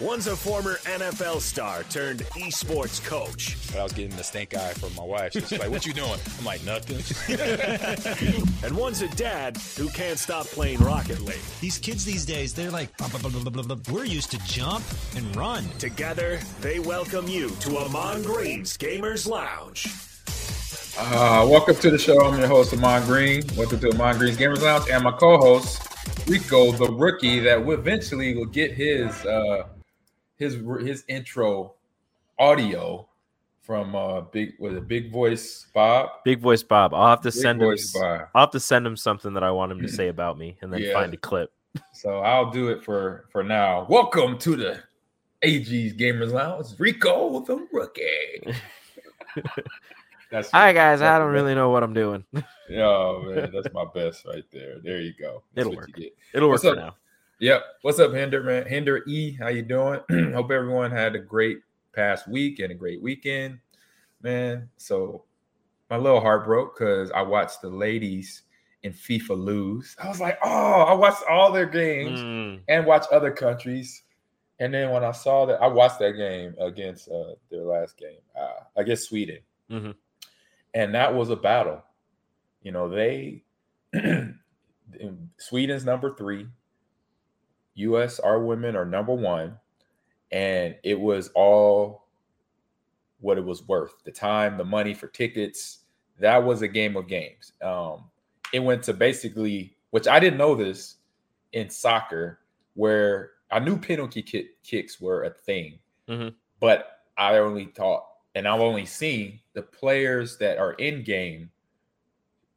One's a former NFL star turned esports coach. But I was getting the stink eye from my wife. She's like, "What you doing?" I'm like, "Nothing." and one's a dad who can't stop playing Rocket League. These kids these days, they're like, blah, blah, blah, we're used to jump and run. Together, they welcome you to Ahman Green's Gamers Lounge. Uh, welcome to the show. I'm your host, Ahman Green. Welcome to Ahman Green's Gamers Lounge, and my co-host, Rico, the rookie that eventually will get his uh, his his intro audio from uh big with a big voice Bob. Big voice Bob. I'll have to big send him Bob. I'll have to send him something that I want him to say about me and then yeah. find a clip. So I'll do it for for now. Welcome to the AG's Gamers Lounge. Rico the rookie. That's Hi guys, I don't really know what I'm doing. oh man, that's my best right there. There you go. That's It'll work. It'll What's work up? for now. Yep. What's up, Hinder man? Hinder E, how you doing? Hope everyone had a great past week and a great weekend, man. So my little heart broke because I watched the ladies in FIFA lose. I was like, oh, I watched all their games mm. and watch other countries. And then when I saw that, I watched that game against uh, their last game, uh, I guess Sweden, mm-hmm. and that was a battle. You know, they Sweden's number three, US, our women are number one. And it was all what it was worth the time, the money for tickets. That was a game of games. Um, it went to basically, which I didn't know this in soccer, where I knew penalty kick, kicks were a thing, mm-hmm. but I only thought, and I've only seen the players that are in game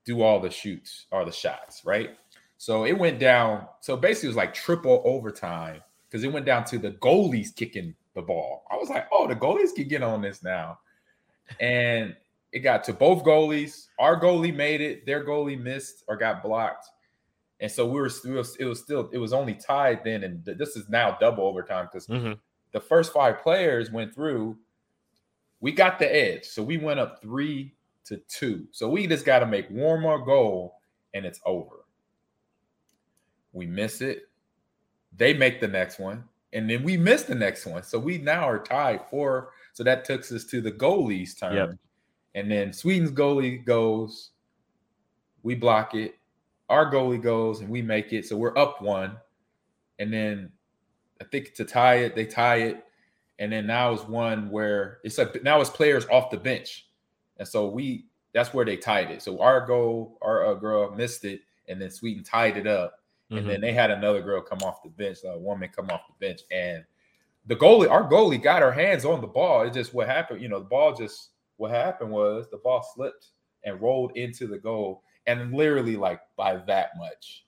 do all the shoots or the shots, right? So it went down. So basically, it was like triple overtime because it went down to the goalies kicking the ball. I was like, oh, the goalies can get on this now. And it got to both goalies. Our goalie made it. Their goalie missed or got blocked. And so we were, it was, it was still, it was only tied then. And this is now double overtime because mm-hmm. the first five players went through. We got the edge. So we went up three to two. So we just got to make one more goal and it's over. We miss it. They make the next one, and then we miss the next one. So we now are tied four. So that takes us to the goalie's turn. Yep. And then Sweden's goalie goes, we block it. Our goalie goes and we make it. So we're up one. And then I think to tie it, they tie it. And then now is one where it's like now it's players off the bench. And so we that's where they tied it. So our goal, our uh, girl missed it, and then Sweden tied it up. And mm-hmm. then they had another girl come off the bench, a woman come off the bench, and the goalie, our goalie, got her hands on the ball. It just what happened, you know, the ball just what happened was the ball slipped and rolled into the goal, and literally like by that much.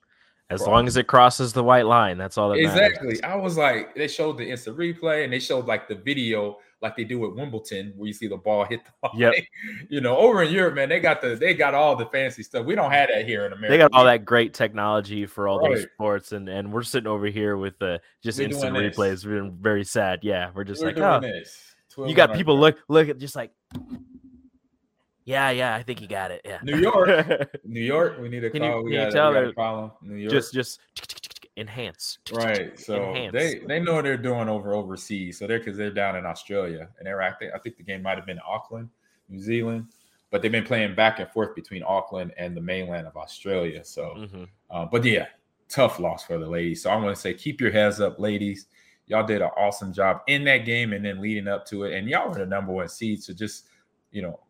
As long as it crosses the white line, that's all that exactly. Matters. I was like, they showed the instant replay and they showed like the video like they do at Wimbledon, where you see the ball hit the ball. Yep. you know, over in Europe, man, they got the they got all the fancy stuff. We don't have that here in America. They got all that great technology for all right. those sports, and and we're sitting over here with the just we're instant replays. We're very sad. Yeah, we're just we're like, oh, you got people look look at just like. Yeah, yeah, I think you got it. Yeah, New York, New York. We need a call. You, we got, tell we got a problem. New York. Just, just enhance. Right. So enhance. they they know what they're doing over overseas. So they're because they're down in Australia and they're acting. I think the game might have been Auckland, New Zealand, but they've been playing back and forth between Auckland and the mainland of Australia. So, mm-hmm. uh, but yeah, tough loss for the ladies. So I want to say, keep your heads up, ladies. Y'all did an awesome job in that game and then leading up to it, and y'all were the number one seed. So just you know,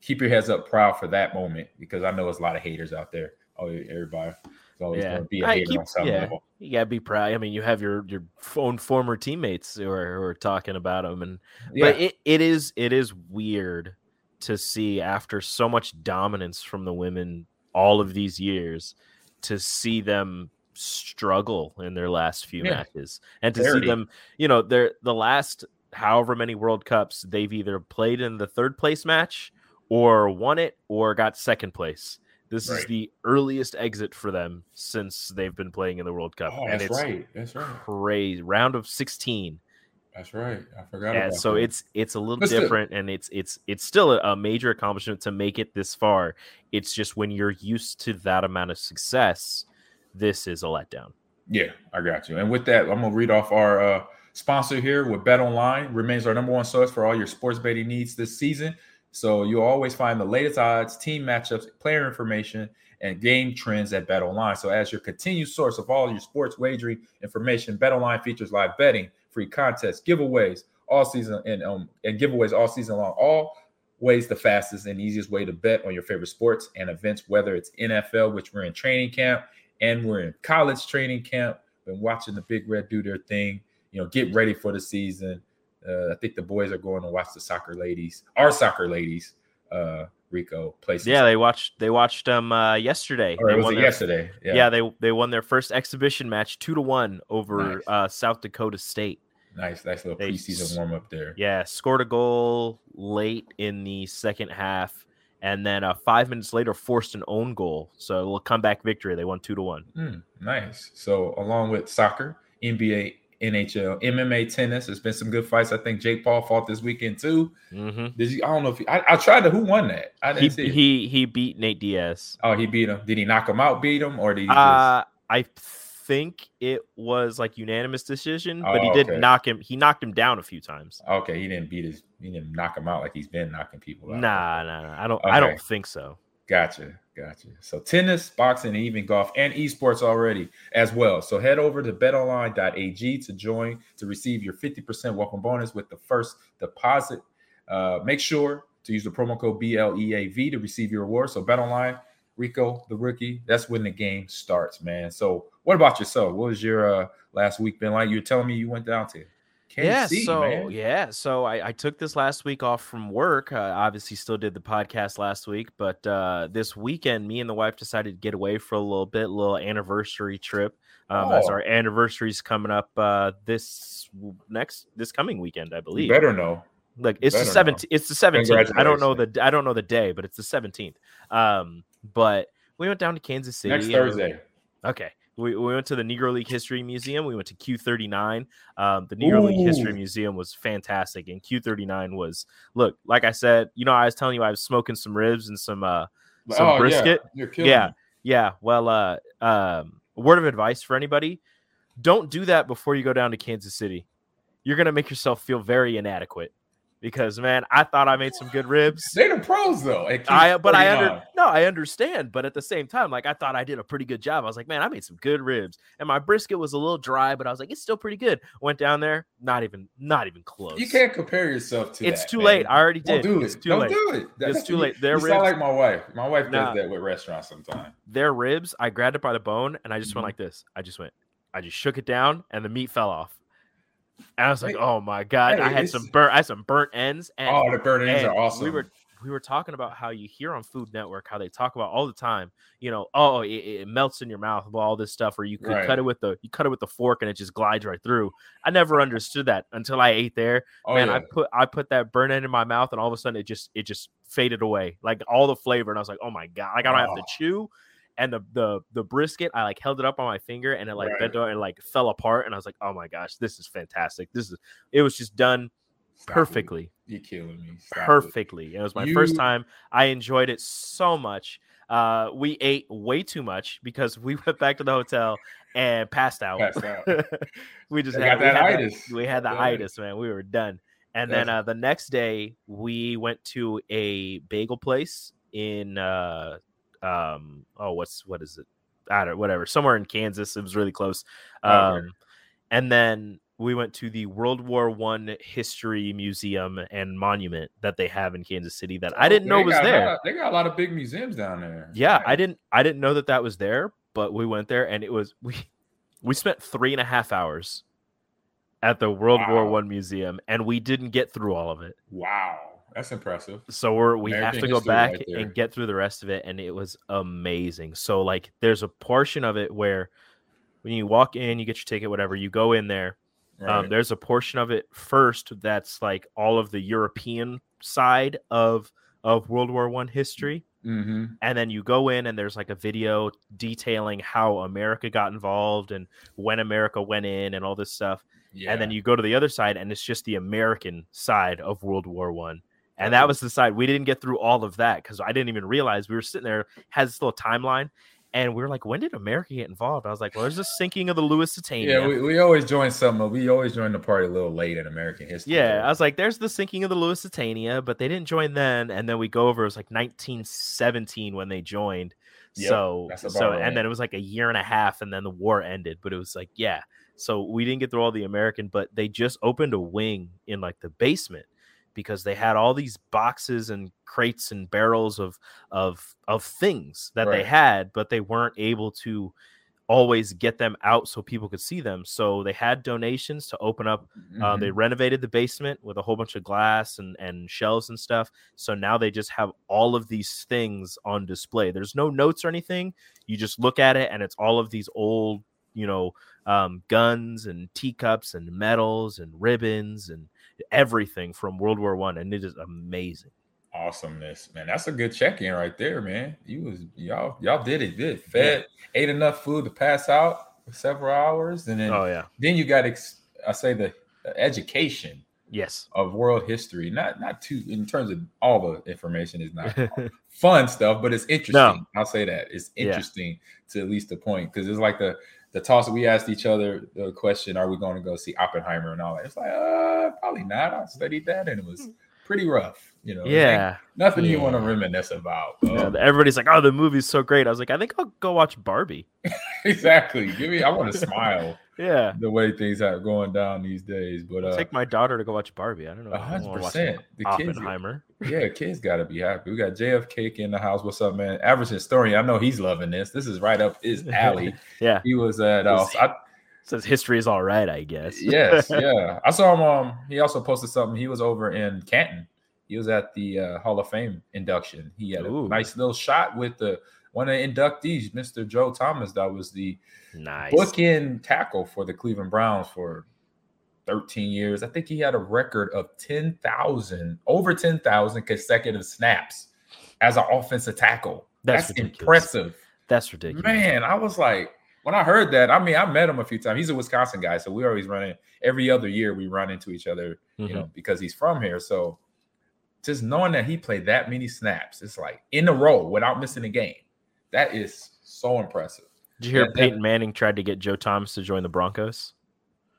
keep your heads up, proud for that moment because I know there's a lot of haters out there. Oh, everybody always yeah. be a hater keep, on some yeah. level. You gotta be proud. I mean, you have your your own former teammates who are, who are talking about them, and yeah. but it, it is it is weird to see after so much dominance from the women all of these years to see them struggle in their last few yeah. matches and to see them you know they're the last however many world cups they've either played in the third place match or won it or got second place this right. is the earliest exit for them since they've been playing in the World Cup. Oh, and that's right. That's right. Crazy round of 16. That's right. I forgot. Yeah, so that. it's it's a little different, and it's it's it's still a major accomplishment to make it this far. It's just when you're used to that amount of success, this is a letdown. Yeah, I got you. And with that, I'm gonna read off our uh, sponsor here with Bet Online remains our number one source for all your sports betting needs this season. So you'll always find the latest odds, team matchups, player information, and game trends at Bet Online. So as your continued source of all your sports wagering information, Bet Online features live betting, free contests, giveaways all season, and um and giveaways all season long. All ways the fastest and easiest way to bet on your favorite sports and events, whether it's NFL, which we're in training camp, and we're in college training camp. Been watching the Big Red do their thing. You know, get ready for the season. Uh, I think the boys are going to watch the soccer ladies, our soccer ladies, uh, Rico play. Yeah, they watched they watched them um, uh, yesterday. Or they was won it their- yesterday? Yeah. they they won their first exhibition match two to one over Nice. uh, South Dakota State. nice, nice little They preseason warm up there. Yeah, scored a goal late in the second half, and then uh, five minutes later forced an own goal. So a little comeback victory. They won two to one. Mm, nice. So along with soccer, NBA, NHL, MMA, tennis, there's been some good fights. I think Jake Paul fought this weekend too. hmm Did you? I don't know if he, I, I tried to. Who won that? I didn't He see. it. he he beat Nate Diaz. oh, he beat him. Did he knock him out? Beat him, or did he just? Uh, I think it was like unanimous decision, but he Oh, did okay. knock him. He knocked him down a few times. okay, he didn't beat his. He didn't knock him out like he's been knocking people out. Nah, nah, nah. I don't. I don't think so. Gotcha, gotcha. So tennis, boxing, and even golf and esports already as well. So head over to betonline.ag to join to receive your 50% welcome bonus with the first deposit. Uh, make sure to use the promo code BLEAV to receive your reward. So betonline, Rico, the rookie, that's when the game starts, man. So what about yourself? What was your uh, last week been like? You were telling me you went down to yeah so man. yeah so I, I took this last week off from work uh, obviously still did the podcast last week but uh this weekend me and the wife decided to get away for a little bit little anniversary trip um as Oh. our anniversary's coming up uh this next this coming weekend i believe. You better know. like it's the 17th it's the 17th i don't know the i don't know the day but it's the 17th um but we went down to kansas city Next Thursday. Okay. We, we went to the Negro League History Museum. We went to Q39. Um, the Negro League History Museum was fantastic, and Q39 was look. Like I said, you know, I was telling you I was smoking some ribs and some uh some Oh, yeah. brisket. Killing Yeah, me. yeah. Well, uh, um, word of advice for anybody: don't do that before you go down to Kansas City. You're gonna make yourself feel very inadequate because, man, I thought I made some good ribs. They're the pros though. I but I under Q39. no, I understand, but at the same time, like I thought I did a pretty good job. I was like, man, I made some good ribs, and my brisket was a little dry, but I was like, it's still pretty good. Went down there, not even, not even close. You can't compare yourself to. It's that, too man. late. I already did. Don't do It's it. too Don't late. do it. It's too late. Their you sound like my wife. My wife Nah. does that with restaurants sometimes. Their ribs, I grabbed it by the bone, and I just Mhm. went like this. I just went, I just shook it down, and the meat fell off. And I was like, oh my god, hey, I had some burnt, I had some burnt ends, and oh, the burnt ends are awesome. We were we were talking about how you hear on Food Network how they talk about all the time. You know, oh, it, it melts in your mouth, all this stuff, or you could Right. cut it with the you cut it with the fork and it just glides right through. I never understood that until I ate there. oh, Man, yeah. I put I put that burnt end in my mouth, and all of a sudden it just it just faded away, like all the flavor. And I was like, oh my god, like I don't have to Oh. chew. And the the the brisket, I like held it up on my finger, and it like Right. bent over and like fell apart. And I was like, oh my gosh, this is fantastic. This is it was just done Stop it. perfectly You're killing me. Stop perfectly. It was my first time. I enjoyed it so much. Uh, we ate way too much because we went back to the hotel and passed out. Passed out. we just had, we had itis. we had the Yeah. itis, man. We were done. And then uh, the next day, we went to a bagel place in uh, um, oh, what's what is it? I don't whatever, somewhere in Kansas. It was really close. Um, and then we went to the World War One History Museum and Monument that they have in Kansas City that I Oh, didn't know was there. of- they got a lot of big museums down there. Yeah, I didn't I didn't know that that was there, but we went there and it was we we spent three and a half hours at the World War One museum and we didn't get through all of it. Wow, that's impressive. So we're we have to go back right and get through the rest of it, and it was amazing. So like, there's a portion of it where when you walk in, you get your ticket, whatever, you go in there. Um, there's a portion of it first that's like all of the European side of of World War One history, mm-hmm. and then you go in and there's like a video detailing how America got involved and when America went in and all this stuff Yeah. and then you go to the other side and it's just the american side of world war one and that was the side we didn't get through all of that because i didn't even realize we were sitting there has this little timeline and we were like, when did America get involved? I was like, well, there's a sinking of the Lusitania. Yeah, we, we always join some. We always join the party a little late in American history. Yeah, I was like, there's the sinking of the Lusitania, but they didn't join then. And then we go over, it was like 1917 when they joined. Yep, so, so, and then it was like a year and a half, and then the war ended. But it was like, yeah. So we didn't get through all the American, but they just opened a wing in like the basement because they had all these boxes and crates and barrels of of of things that they had, but they weren't able to always get them out so people could see them. So they had donations to open up uh, Mhm. they renovated the basement with a whole bunch of glass and, and shelves and stuff. So now they just have all of these things on display. There's no notes or anything. You just look at it and it's all of these old, you know, um, guns and teacups and medals and ribbons and everything from World War One, and it is amazing. awesomeness, man. That's a good check-in right there, man. You was y'all y'all did it good. Fed, ate enough food to pass out for several hours, and then Oh yeah, then you got ex- I say the education yes. of world history. Not not too in terms of all the information is not fun stuff, but it's interesting. I'll say that it's Yeah. interesting to at least a point because it's like the the toss that we asked each other the question: Are we going to go see Oppenheimer and all that? It's like, uh, probably not. I studied that and it was pretty rough. You know, It ain't yeah. nothing you want to reminisce about. Yeah, Um, Everybody's like, "Oh, the movie's so great." I was like, "I think I'll go watch Barbie." exactly. Give me. I want to smile Yeah, the way things are going down these days, but uh, take my daughter to go watch Barbie. I don't know. hundred percent. The kids, Oppenheimer. yeah, kids got to be happy. We got JF Cake in the house. What's up, man? Average historian. I know he's loving this. This is right up his alley. Yeah, He was at. Uh, I, says history is all right, I guess. yes, yeah. I saw him. Um, he also posted something. He was over in Canton. He was at the uh, Hall of Fame induction. He had a Ooh. nice little shot with the one of the inductees, Mr. Joe Thomas. That was the nice. bookend tackle for the Cleveland Browns for 13 years. I think he had a record of 10,000, over 10,000 consecutive snaps as an offensive tackle. That's That's, impressive. That's ridiculous. Man, I was like, when I heard that, I mean, I met him a few times. He's a Wisconsin guy, so we always run in every other year. We run into each other, you Mhm. know, because he's from here. So just knowing that he played that many snaps, it's like in a row without missing a game. That is so impressive. Did you hear that- that- Peyton Manning tried to get Joe Thomas to join the Broncos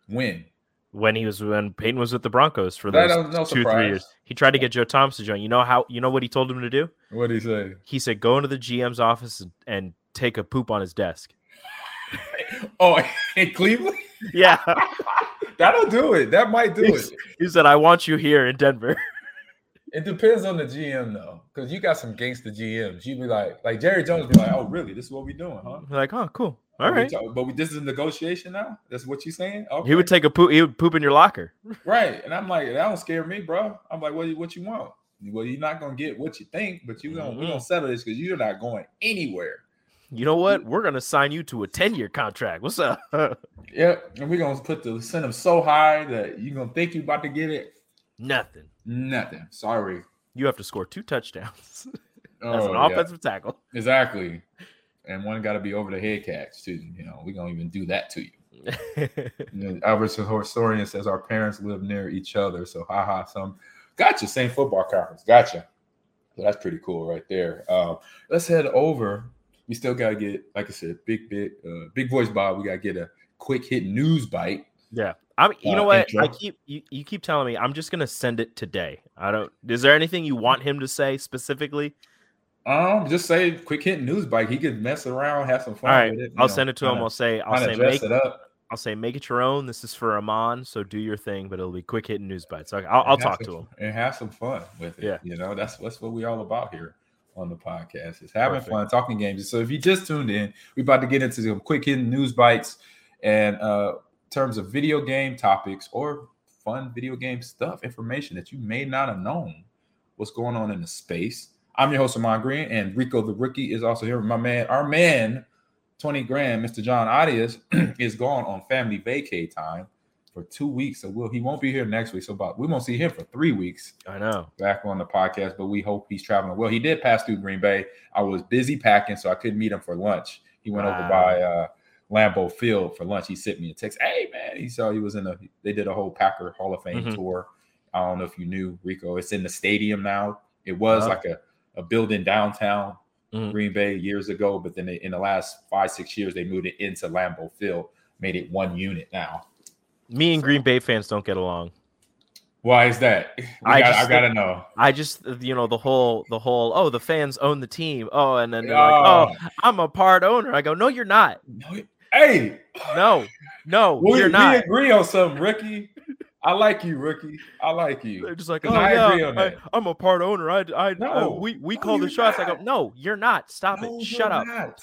When? when he was when Peyton was with the Broncos for That those no two three years? He tried to get Joe Thomas to join. You know how? You know what he told him to do? What did he say? He said, "Go into the GM's office and, and take a poop on his desk." Oh, in Cleveland? Yeah, That'll do it. That might do He's- it. he said, "I want you here in Denver." It depends on the GM though, because you got some gangster GMs. You'd be like, like Jerry Jones, be like, "Oh, really? This is what we doing, huh?" like, oh, cool. All Are we talk- but we, this is a negotiation now. That's what you saying? Okay. He would take a poop. He would poop in your locker. right, and I'm like, that don't scare me, bro. I'm like, what? you- What you want? Well, you're not gonna get what you think, but you gonna we Mhm. gonna settle this because you're not going anywhere. You know what? We're gonna sign you to a ten year contract. What's up? Yep, and we're gonna put the send them so high that you're gonna think you about to get it. Nothing. Nothing. Sorry. You have to score two touchdowns as Oh, an yeah. offensive tackle. Exactly. And one got to be over the head catch too. You know, we gonna even do that to you. you know, Albert historian says our parents live near each other, so haha. Some gotcha. Same football conference. Gotcha. So that's pretty cool right there. Um, let's head over. We still gotta get, like I said, big, big, uh, big voice Bob. We gotta get a quick hit news bite. Yeah. I'm you Uh, know what? I keep you, you keep telling me I'm just gonna send it today. I don't is there anything you want him to say specifically? Um, just say quick hit news bite. He could mess around, have some fun All right, with it. I'll know, send it to him. kinda- I'll say I'll say make it up. I'll say make it your own. This is for Ahman, so do your thing, but it'll be quick hitting news bites. Okay, I'll, I'll talk some- to him. and have some fun with it. Yeah. you know that's that's what we all about here on the podcast. Is having Perfect. fun, talking games. So if you just tuned in, we're about to get into some quick hitting news bites and uh in terms of video game topics or fun video game stuff, information that you may not have known what's going on in the space. I'm your host, Ahman Green, and Rico the rookie is also here. with My man, our man, 20 grand, Mr. John Arias, is gone on family vacay time for two weeks. So we'll, he won't be here next week. So about we won't see him for three weeks I know. back on the podcast, but we hope he's traveling well. He did pass through Green Bay. I was busy packing, so I couldn't meet him for lunch. He went over by uh Lambeau Field for lunch. He sent me a text. Hey man, he saw he was in a they did a whole Packer Hall of Fame Mhm. tour. I don't know if you knew Rico. It's in the stadium now. It was Oh. like a, a building downtown mm. Green Bay years ago, but then they, in the last five six years they moved it into Lambeau Field, made it one unit now. Me and so. Green Bay fans don't get along. Why is that? I, got, I gotta know. I just, you know, the whole, the whole. Oh, the fans own the team. Oh, and then they're oh. like, "Oh, I'm a part owner." I go, "No, you're not." No, hey, no, no, we, you're not. We agree on something, Ricky. I like you, rookie. I like you. They're just like, oh I yeah, I, am a part owner. I, I, no, I we we no, call the shots. Not. I go, no, you're not. Stop no, it. Shut up. Not.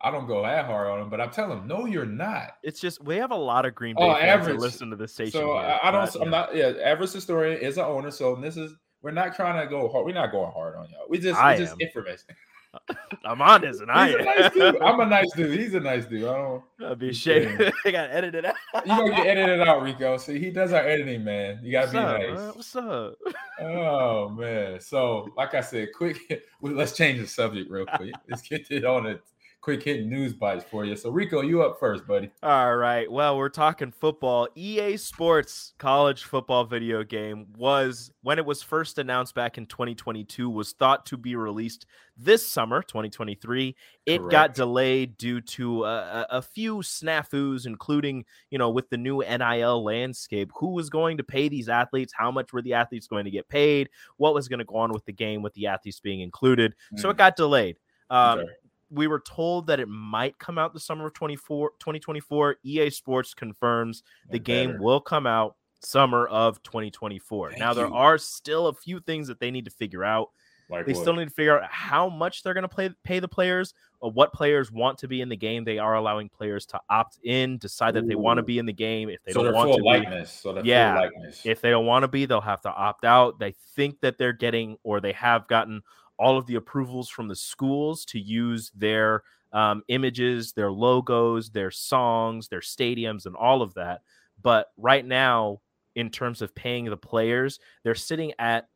I don't go that hard on them, but I'm telling them, no, you're not. It's just we have a lot of Green oh, Bay oh, fans average. listen to the station. So here, I, don't. I'm not. Yeah, average historian is an owner. So this is we're not trying to go hard. We're not going hard on y'all. We just I we just information. I'm honest, and I am. Nice I'm a nice dude. He's a nice dude. I don't. I'll be ashamed. I got edited out. you gotta get edited out, Rico. See, he does our editing, man. You gotta What's be up, nice. Man? What's up? Oh man. So, like I said, quick. Let's change the subject real quick. Let's get it on it quick hitting news bites for you. So Rico, you up first, buddy. All right. Well, we're talking football. EA Sports college football video game was when it was first announced back in 2022 was thought to be released this summer, 2023. It Correct. got delayed due to a, a, few snafus, including you know with the new NIL landscape, who was going to pay these athletes, how much were the athletes going to get paid, what was going to go on with the game with the athletes being included. Mm. So it mm. got delayed. Um, we were told that it might come out the summer of 24, 2024. EA Sports confirms the game will come out summer of 2024. Thank now, there are still a few things that they need to figure out. Like they what? still need to figure out how much they're going to play pay the players, or what players want to be in the game. They are allowing players to opt in, decide that Ooh. they want to be in the game. If they so don't want to likeness. be, so yeah, likeness. if they don't want to be, they'll have to opt out. They think that they're getting, or they have gotten all of the approvals from the schools to use their um, images, their logos, their songs, their stadiums, and all of that. But right now, in terms of paying the players, they're sitting at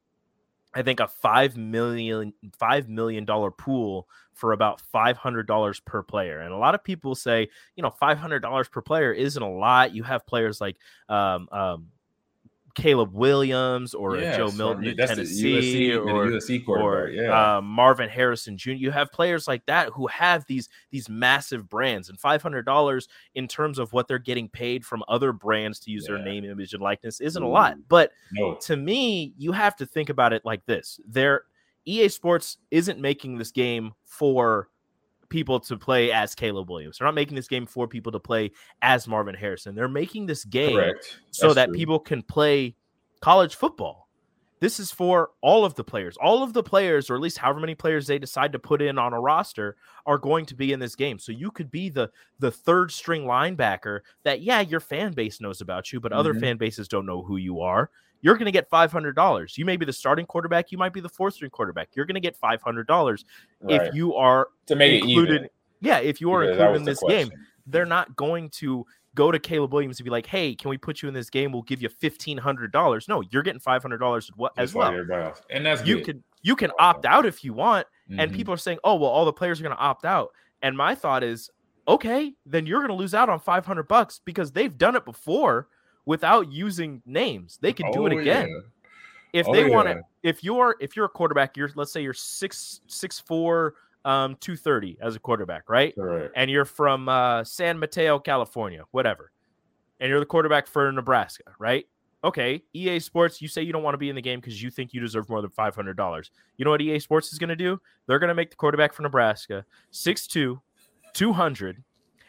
I think a five million five million dollar pool for about five hundred dollars per player. And a lot of people say, you know, five hundred dollars per player isn't a lot. You have players like um, um, Caleb Williams or Joe Milton at Tennessee USC, or, USC or yeah. uh, Marvin Harrison Jr. You have players like that who have these these massive brands, and five hundred dollars in terms of what they're getting paid from other brands to use yeah. their name, image, and likeness isn't Ooh. a lot. But no. to me, you have to think about it like this: there, EA Sports isn't making this game for people to play as Caleb Williams. They're not making this game for people to play as Marvin Harrison. They're making this game so that true. people can play college football. This is for all of the players. All of the players, or at least however many players they decide to put in on a roster, are going to be in this game. So you could be the the third string linebacker that, yeah, your fan base knows about you, but mm-hmm. other fan bases don't know who you are you're going to get $500. You may be the starting quarterback, you might be the fourth string quarterback. You're going to get $500 right. if you are to make included. It yeah, if you are because included in this question. game, they're not going to go to Caleb Williams and be like, "Hey, can we put you in this game? We'll give you fifteen hundred dollars." No, you're getting five hundred dollars as well. And that's you good. can you can opt out if you want. Mm-hmm. And people are saying, "Oh, well, all the players are going to opt out." And my thought is, okay, then you're going to lose out on five hundred bucks because they've done it before without using names. They can do oh, it again. Yeah. If oh, they want to, if you're if you're a quarterback, you're let's say you're six six four um 230 as a quarterback, right? right. And you're from uh, San Mateo, California, whatever. And you're the quarterback for Nebraska, right? Okay, EA Sports, you say you don't want to be in the game because you think you deserve more than $500. You know what EA Sports is going to do? They're going to make the quarterback for Nebraska 6'2, 200,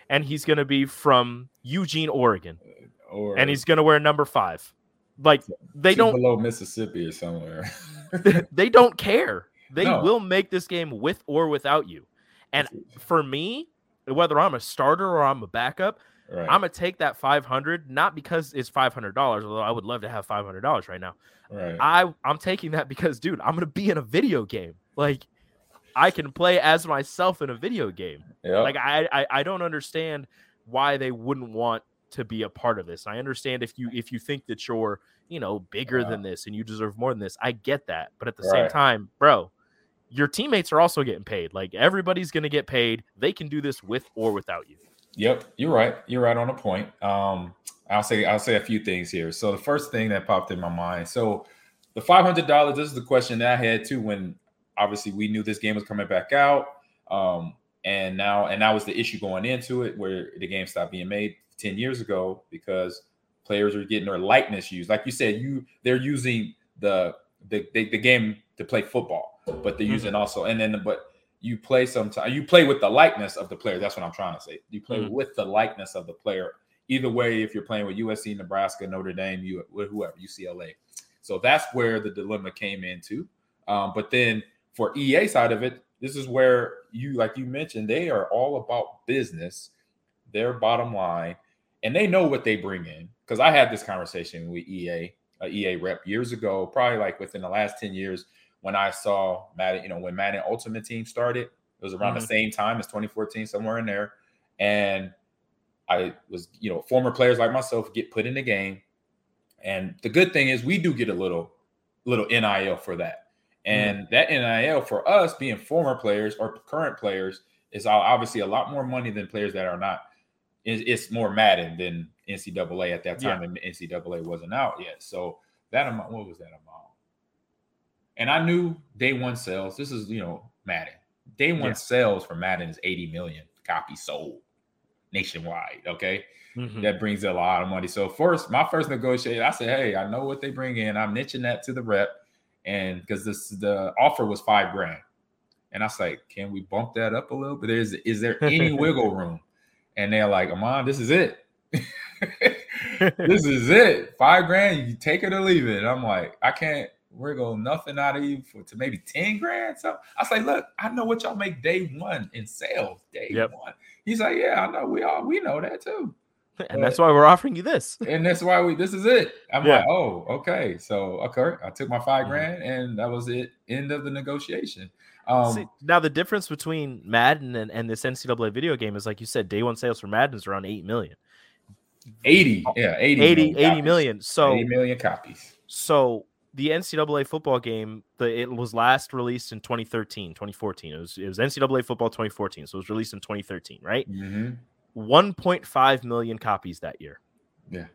and he's going to be from Eugene, Oregon or and he's gonna wear number five. Like they don't below Mississippi or somewhere. they don't care. They no. will make this game with or without you. And for me, whether I'm a starter or I'm a backup, right. I'm gonna take that 500 not because it's 500 dollars, although I would love to have 500 dollars right now. Right. I I'm taking that because, dude, I'm gonna be in a video game. Like I can play as myself in a video game. Yep. Like I, I I don't understand why they wouldn't want to be a part of this. I understand if you if you think that you're, you know, bigger than this and you deserve more than this. I get that. But at the right. same time, bro, your teammates are also getting paid. Like everybody's going to get paid. They can do this with or without you. Yep, you're right. You're right on a point. Um I'll say I'll say a few things here. So the first thing that popped in my mind. So the $500 this is the question that I had too when obviously we knew this game was coming back out. Um, and now and that was the issue going into it where the game stopped being made 10 years ago because players are getting their likeness used. Like you said, you they're using the the, the, the game to play football, but they're Mm-hmm. using also and then but you play sometimes you play with the likeness of the player. That's what I'm trying to say. You play Mhm. with the likeness of the player. Either way, if you're playing with USC, Nebraska, Notre Dame, you whoever, UCLA. So that's where the dilemma came into. Um, but then for EA side of it, this is where you, like you mentioned, they are all about business, their bottom line, and they know what they bring in. Because I had this conversation with EA, a EA rep years ago, probably like within the last 10 years, when I saw Madden, you know, when Madden Ultimate Team started, it was around the mm-hmm. same time as 2014, somewhere in there. And I was, you know, former players like myself get put in the game. And the good thing is we do get a little, little NIL for that. Mm-hmm. And that NIL for us being former players or current players is uh, obviously a lot more money than players that are not. It's, more Madden than NCAA at that time, and NCAA wasn't out yet. So that amount, what was that amount? And I knew day one sales. This is you know Madden. Day one Yeah. sales for Madden is 80 million copies sold nationwide. Okay, Mhm. that brings a lot of money. So first, my first negotiation, I said, "Hey, I know what they bring in. I'm niching that to the rep, and because this the offer was five grand, and I was like, can we bump that up a little bit? Is is there any wiggle room? And they're like, Ahman, this is it. this is it. Five grand, you take it or leave it. And I'm like, I can't wiggle nothing out of you for to maybe 10 grand. So I say, look, I know what y'all make day one in sales. Day Yep. one. He's like, Yeah, I know. We all we know that too. and that's why we're offering you this. And that's why we this is it. I'm Yeah. like, oh, okay. So okay, I took my 5 Mhm. grand and that was it. End of the negotiation. Um See, now the difference between Madden and, and this NCAA video game is like you said, day one sales for Madden is around eight million. 80, yeah, 80, 80, million 80 copies. million. So 80 million copies. so the NCAA football game, the it was last released in 2013, 2014. It was it was NCAA football 2014. So it was released in 2013, right? hmm 1.5 million copies that year. Yeah.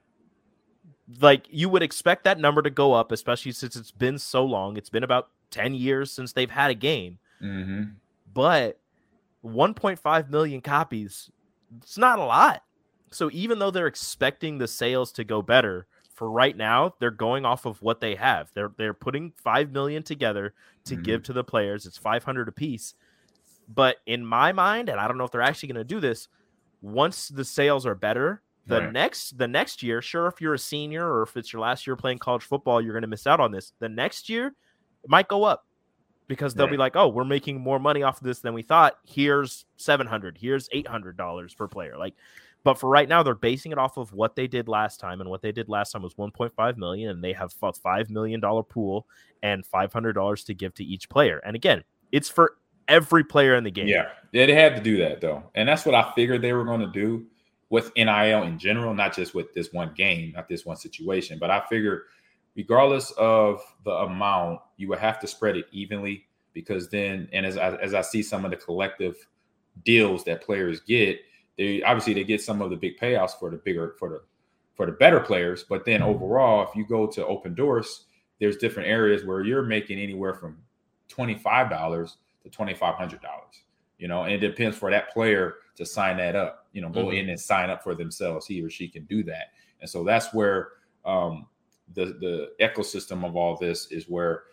Like you would expect that number to go up, especially since it's been so long. It's been about 10 years since they've had a game. Hmm but 1.5 million copies it's not a lot. So even though they're expecting the sales to go better for right now they're going off of what they have. They're they're putting 5 million together to Mhm. give to the players. It's 500 apiece. But in my mind and i don't know if they're actually going to do this once the sales are better the Right. next the next year sure if you're a senior or if it's your last year playing college football you're going to miss out on this. The next year it might go up because they'll be like, "Oh, we're making more money off of this than we thought. Here's seven hundred. Here's eight hundred dollars per player." Like, but for right now, they're basing it off of what they did last time, and what they did last time was one point five million, and they have a five million dollar pool and five hundred dollars to give to each player. And again, it's for every player in the game. Yeah, yeah, they had to do that though, and that's what I figured they were going to do with NIL in general, not just with this one game, not this one situation. But I figured, regardless of the amount, you would have to spread it evenly because then, and as I, as I see some of the collective deals that players get, they obviously they get some of the big payouts for the bigger for the for the better players. But then overall, if you go to open doors, there's different areas where you're making anywhere from twenty five dollars to twenty five hundred dollars. You know, and it depends for that player to sign that up. You know, go Mhm. in and sign up for themselves. He or she can do that, and so that's where um, the the ecosystem of all this is where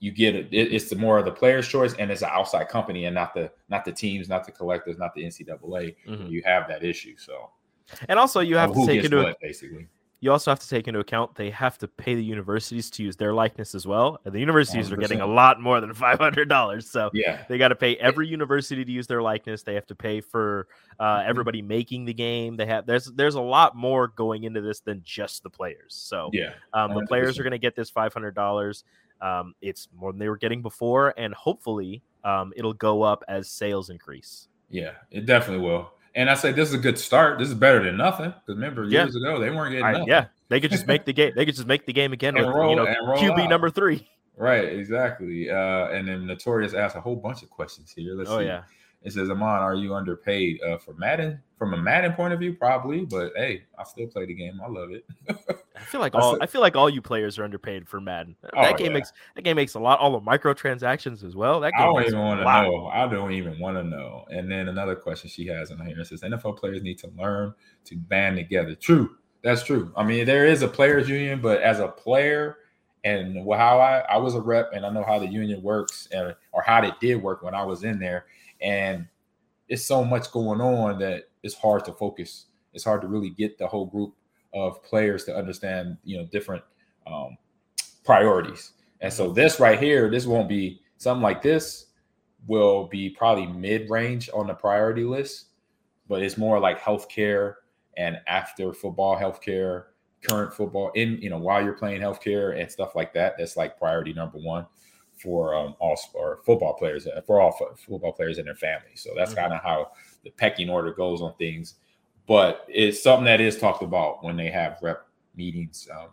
you get it. it- It's the more of the player's choice, and it's an outside company, and not the not the teams, not the collectors, not the NCAA. Mhm. You have that issue. So And also, you have to who take gets into what, basically. You also have to take into account they have to pay the universities to use their likeness as well, and the universities are getting a lot more than five hundred dollars. So Yeah, They got to pay every university to use their likeness. They have to pay for uh, Mm-hmm. everybody making the game. They have there's there's a lot more going into this than just the players. So yeah. um, the players are going to get this five hundred dollars. Um, it's more than they were getting before, and hopefully um, it'll go up as sales increase. Yeah, it definitely will. And I say this is a good start. This is better than nothing. Because remember, Yeah. years ago they weren't getting I- nothing. yeah, they could just make the game. They could just make the game again And with roll- you know QB out. number three. Right, exactly. Uh, and then Notorious asked a whole bunch of questions here. Let's Oh see. yeah, It says, Ahman, are you underpaid uh, for Madden? From a Madden point of view, probably, but hey, I still play the game. I love it. I feel like I all I feel like all you players are underpaid for Madden. Oh, that game yeah. makes that game makes a lot. All the microtransactions as well. That I don't even want to know. I don't even want to know. And then another question she has in here says NFL players need to learn to band together. True, that's true. I mean, there is a players union, but as a player and how I I was a rep and I know how the union works and or how it did work when I was in there. And it's so much going on that it's hard to focus. It's hard to really get the whole group of players to understand, you know, different um, priorities. And so this right here, this won't be something like this will be probably mid-range on the priority list, but it's more like healthcare and after football healthcare, current football in you know while you're playing healthcare and stuff like that. That's like priority number one for um, all or football players uh, for all fo- football players and their families. So that's Mhm. kind of how the pecking order goes on things. But it's something that is talked about when they have rep meetings um,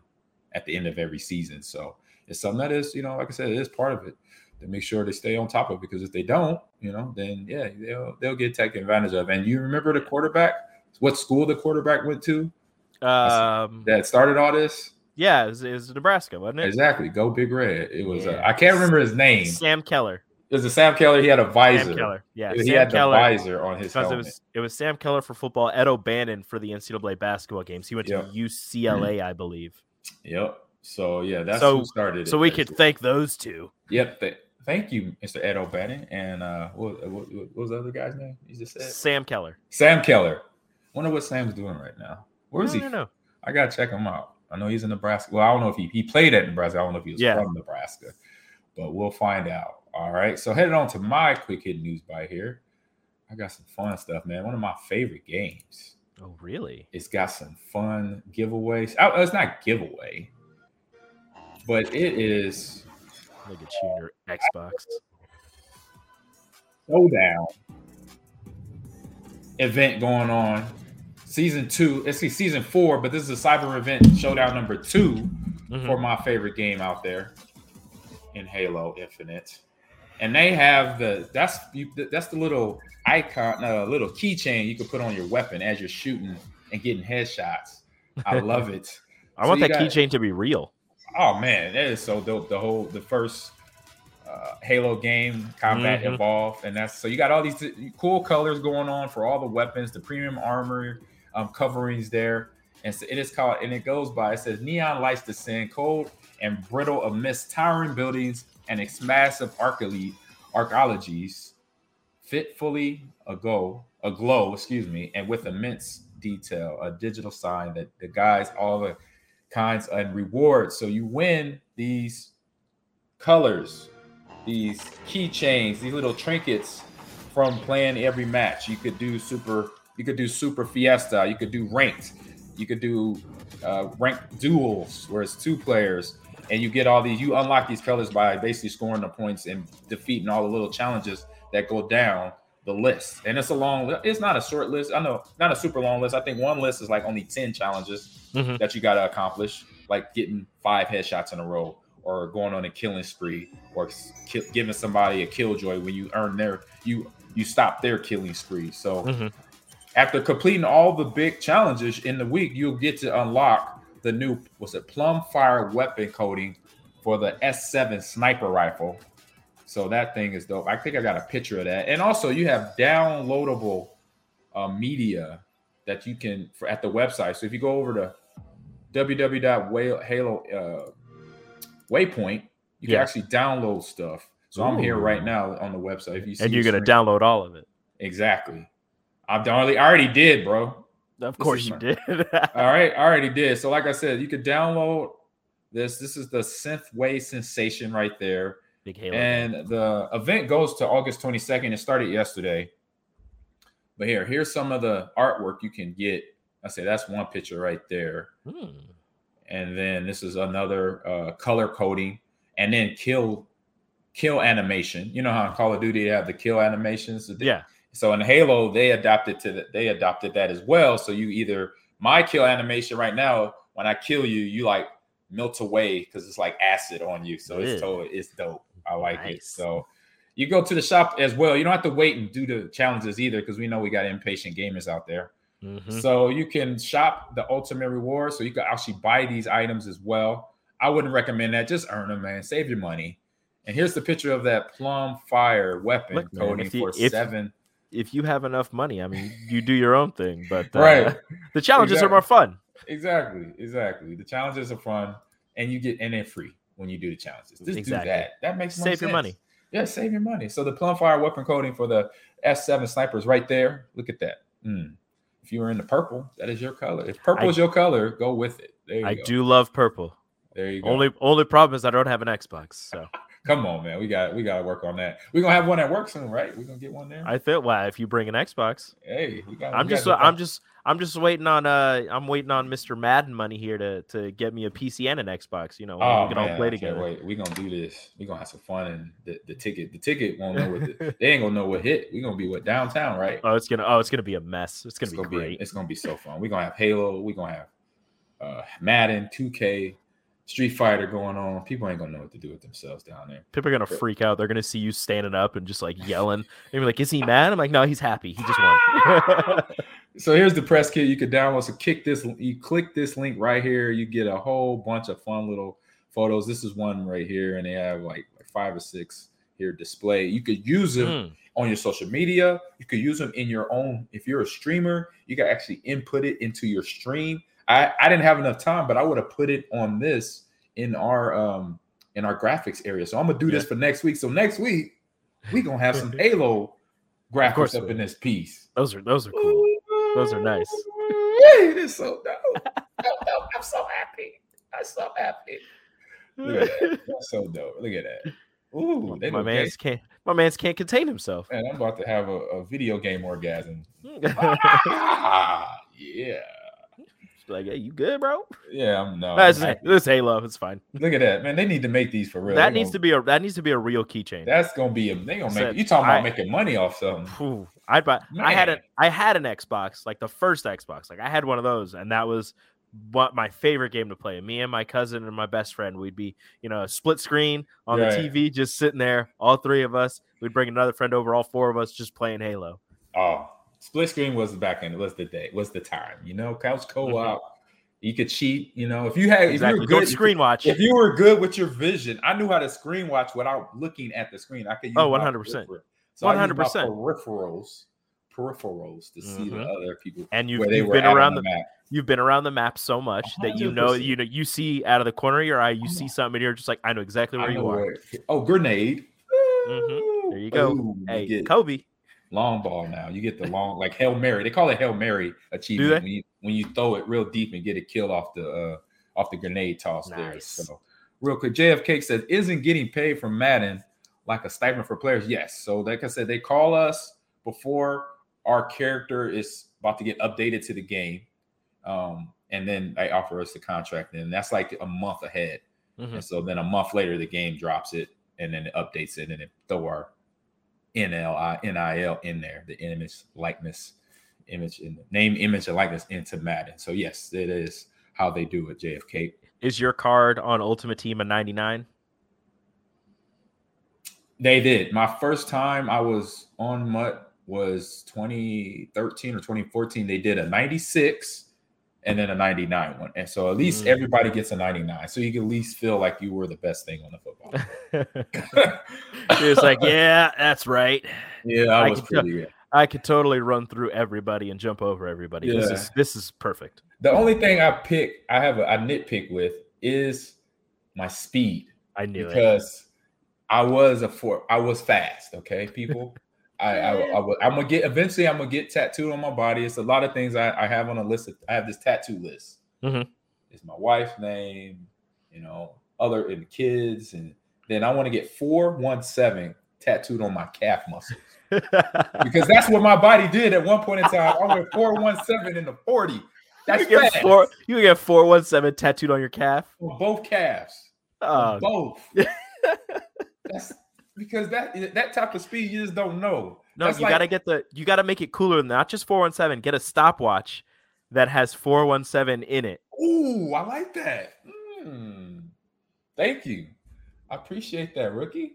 at the end of every season. So it's something that is, you know, like I said, it is part of it to make sure they stay on top of it. Because if they don't, you know, then yeah, they'll they'll get taken advantage of. And you remember the quarterback, what school the quarterback went to Um, that started all this? Yeah, it was, it was Nebraska, wasn't it? Exactly. Go Big Red. It was. Uh, I can't remember his name. Sam Keller. It was a Sam Keller. He had a visor. Sam Keller. Yeah, He Sam had the visor on his Because it was it was Sam Keller for football, Ed O'Bannon for the NCAA basketball games. He went to Yep. UCLA, I believe. Yep. So yeah, that's So- who started. So we could thank those two. Yep. Th- thank you, Mr. Ed O'Bannon. And uh, what, what, what was the other guy's name? You just said Sam Keller. Sam Keller. Wonder what Sam's doing right now. Where is no, he? No, no. I gotta check him out. I know he's in Nebraska. Well, I don't know if he he played at Nebraska. I don't know if he was Yeah. from Nebraska, but we'll find out. All right. So headed on to my quick hit news by here. I got some fun stuff, man. One of my favorite games. Oh, really? It's got some fun giveaways. Oh, it's not giveaway, but it is Look at you your Xbox. showdown event going on. Season two, see, season four, but this is a cyber event showdown number 2 Mhm. for my favorite game out there in Halo Infinite. And they have the that's you, that's the little icon, uh, little keychain you can put on your weapon as you're shooting and getting headshots. I love it. I So want that got- keychain to be real. Oh man, that is so dope. The whole the first uh, Halo game, Combat Mhm. Evolved, and that's so you got all these cool colors going on for all the weapons, the premium armor um, coverings there, and so it is called and it goes by. It says neon lights descend cold and brittle amidst towering buildings and its massive archaeologies, fitfully ago aglow, excuse me, and with immense detail, a digital sign that the guys all the kinds and rewards. So you win these colors, these keychains, these little trinkets from playing every match. You could do super, you could do super fiesta, you could do ranked, you could do uh, ranked duels where it's two players, and you get all these. You unlock these colors by basically scoring the points and defeating all the little challenges that go down the list. And it's a long. It's not a short list. I know, not a super long list. I think one list is like only ten challenges Mhm. that you got to accomplish, like getting five headshots in a row, or going on a killing spree, or ki- giving somebody a killjoy when you earn their you you stop their killing spree. So Mhm. After completing all the big challenges in the week, you'll get to unlock the new was it plum fire weapon coating for the S7 sniper rifle. So that thing is dope. I think I got a picture of that. And also you have downloadable uh, media that you can for at the website. So if you go over to www.halo uh, waypoint, you can actually download stuff. So I'm here right now on the website. If you see And you're gonna download all of it. exactly. I've already, I already did, bro. Of course you did. All right, I already did. So, like I said, you could download this. This is the Synthwave sensation right there. Big Halo. And the event goes to August 22nd. It started yesterday. But here, here's some of the artwork you can get. I say that's one picture right there. Hmm. And then this is another uh, color coding, and then kill kill animation. You know how in Call of Duty they have the kill animations. Yeah. So in Halo, they adapted to that. They adopted that as well. So you either my kill animation right now, when I kill you, you like melt away because it's like acid on you. So it's totally it's dope. I like it. So You go to the shop as well. You don't have to wait and do the challenges either because we know we got impatient gamers out there. Mhm. So you can shop the ultimate reward. So you can actually buy these items as well. I wouldn't recommend that. Just earn them, man. Save your money. And here's the picture of that plum fire weapon Look, coating if you- for if- seven. If you have enough money, I mean, you do your own thing, but uh, Right. the challenges Exactly. are more fun. Exactly. Exactly. The challenges are fun, and you get and they're free when you do the challenges. Just Exactly. do that. That makes Save your money. Yeah, save your money. So the plum fire weapon coating for the S7 snipers right there. Look at that. Mm. If you were in the purple, that is your color. If purple I- is your color, go with it. There you I go. do love purple. There you go. Only only problem is I don't have an Xbox, so Come on, man. We got we got to work on that. We're gonna have one at work soon, right? We're gonna get one there. I feel well if you bring an Xbox. hey, we got. I'm just I'm just I'm just waiting on uh I'm waiting on Mr. Madden money here to to get me a PC and an Xbox. You know, Oh, we can all man, play I together. Wait, we're gonna do this. We're gonna have some fun, and the, the ticket, the ticket won't know what the, they ain't gonna know what hit. We're gonna be what downtown, right? Oh, it's gonna oh it's gonna be a mess. It's gonna it's be great. it's gonna be so fun. We're gonna have Halo. We're gonna have uh Madden, 2K, Street Fighter going on. People ain't gonna know what to do with themselves down there. People are gonna freak out. They're gonna see you standing up and just like yelling. They're be like, "Is he mad?" I'm like, "No, he's happy. He just won." So here's the press kit you could download. So kick this, you click this link right here. You get a whole bunch of fun little photos. This is one right here, and they have like, like five or six here display. You could use them Mm, on your social media. You could use them in your own. If you're a streamer, you can actually input it into your stream. I, I didn't have enough time, but I would have put it on this in our um in our graphics area. So I'm gonna do this for next week. So next week we gonna have some Halo graphics up in this piece. those are those are cool. Those are nice. Hey, this is so dope. I'm so happy. I'm so happy. Look at that. That's so dope. Look at that. Ooh, my man's can't my man's can't contain himself. Man, I'm about to have a, a video game orgasm. Ah, yeah. Like, hey, you good, bro? Yeah, I'm no. That's this Halo. It's fine. Look at that, man. They need to make these for real. that They needs to gonna- be a that needs to be a real keychain. That's gonna be a. They gonna make. You talking about I- making money off something? I'd buy. I had an I had an Xbox, like the first Xbox. Like I had one of those, and that was what my favorite game to play. Me and my cousin and my best friend, we'd be, you know, split screen on the TV, just sitting there, all three of us. We'd bring another friend over, all four of us, just playing Halo. Oh, split screen was the back end. It was the day? Was the time? You know, couch co-op. You could cheat. You know, if you had if you were good, screen watch. If you were good with your vision, I knew how to screen watch without looking at the screen. I could use Oh, 100%. peripher- So I used 100%. peripherals, peripherals to see the Mhm. other people And you've, you've been around the the map. you've been around the map so much that you know you know you see out of the corner of your eye, you see something, and you're just like, I know exactly where I you know are. where- oh, grenade. Mhm. There you go. Ooh, Hey, Kobe. Long ball now. You get the long like Hail Mary. They call it Hail Mary achievement when you when you throw it real deep and get a kill off the uh off the grenade toss there. So real quick, JFK says, isn't getting paid from Madden like a stipend for players? Yes. So like I said, they call us before our character is about to get updated to the game. Um, and then they offer us the contract, and that's like a month ahead. Mhm. And so then a month later, the game drops it and then it updates it and it throw our NLI, NIL in there, the image, likeness, image, and name, image, and likeness into Madden. So yes, it is how they do it, JFK. Is your card on Ultimate Team a 99? They did. My first time I was on MUT was 2013 or 2014. They did a 96 and then a 99 one. And so at least Mm. everybody gets a 99. So you can at least feel like you were the best thing on the football. it's like, yeah, that's right. yeah, I I was pretty good. I could totally run through everybody and jump over everybody. This Yeah. is this is perfect. The only thing I pick, I have a I nitpick with is my speed I knew it. because I was a four, I was fast. Okay, people, I, I, I wa- I'm gonna get eventually. I'm gonna get tattooed on my body. It's a lot of things I, I have on a list. Of, I have this tattoo list. Mhm. It's my wife's name, you know, other and kids, and then I want to get four one seven tattooed on my calf muscles because that's what my body did at one point in time. I went four one seven in the forty. That's you get fast. four. You get four one seven tattooed on your calf. on both calves. Oh, On both. That's because that that type of speed you just don't know. no, That's you like- gotta get the. You gotta make it cooler than not just four one seven. Get a stopwatch that has four one seven in it. Ooh, I like that. Mm. Thank you. I appreciate that, rookie.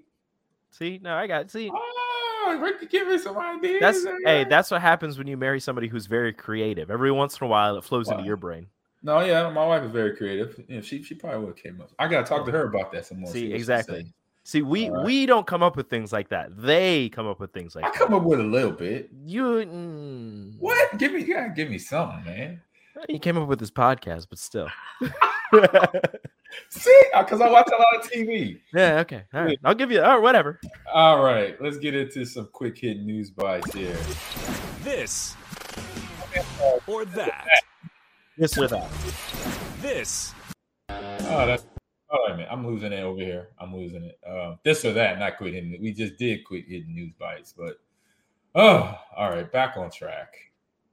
See, no, I got see. Oh, Ricky, give me some ideas. That's hey, that's what happens when you marry somebody who's very creative. Every once in a while, it flows Wow. into your brain. No, yeah, my wife is very creative. Yeah, she she probably would have came up. I gotta talk to her about that some more. See, she exactly. Say. See, we All right. we don't come up with things like that. They come up with things like I that. come up with a little bit. You mm, What? Give me, you gotta give me something, man. You came up with this podcast, but still. See, because I watch a lot of TV. yeah. Okay. All right. I'll give you. Or whatever. All right, let's get into some quick hit news bites here. This or that. This or that. This Oh, that's oh man. I'm losing it over here. I'm losing it. Uh, this or that, not quit hitting. We just did quit hitting news bites, but oh, all right, back on track.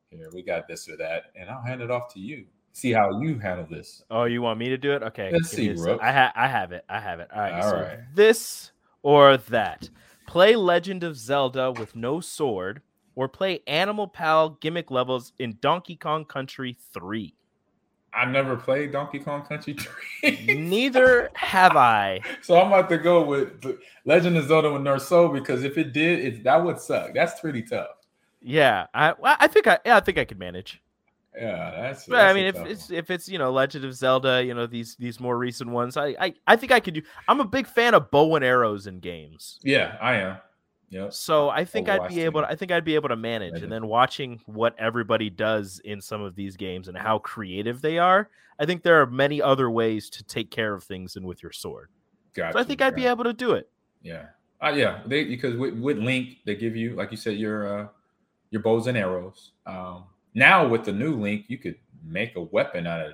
Here we got this or that, and I'll hand it off to you. See how you handle this. Oh, you want me to do it? Okay. Let's see. Rook. I have. I have it. I have it. All right. All so right. This or that. Play Legend of Zelda with no sword, or play Animal Pal gimmick levels in Donkey Kong Country Three. I never played Donkey Kong Country 3. Neither have I. so I'm about to go with Legend of Zelda with soul because if it did, it that would suck. That's pretty tough. Yeah, I. I think I. Yeah, I think I could manage. Yeah, that's. But I that's a mean, if it's one. if it's you know Legend of Zelda, you know these these more recent ones, I I, I think I could do. I'm a big fan of bow and arrows in games, yeah, I am. Yep. so I think I'd Overwatch be able. To, I think I'd be able to manage, and then watching what everybody does in some of these games and how creative they are. I think there are many other ways to take care of things than with your sword. Got So I think I'd be able to do it. Yeah. Uh, yeah. They because with, with Link, they give you, like you said, your uh your bows and arrows. Um now with the new Link, you could make a weapon out of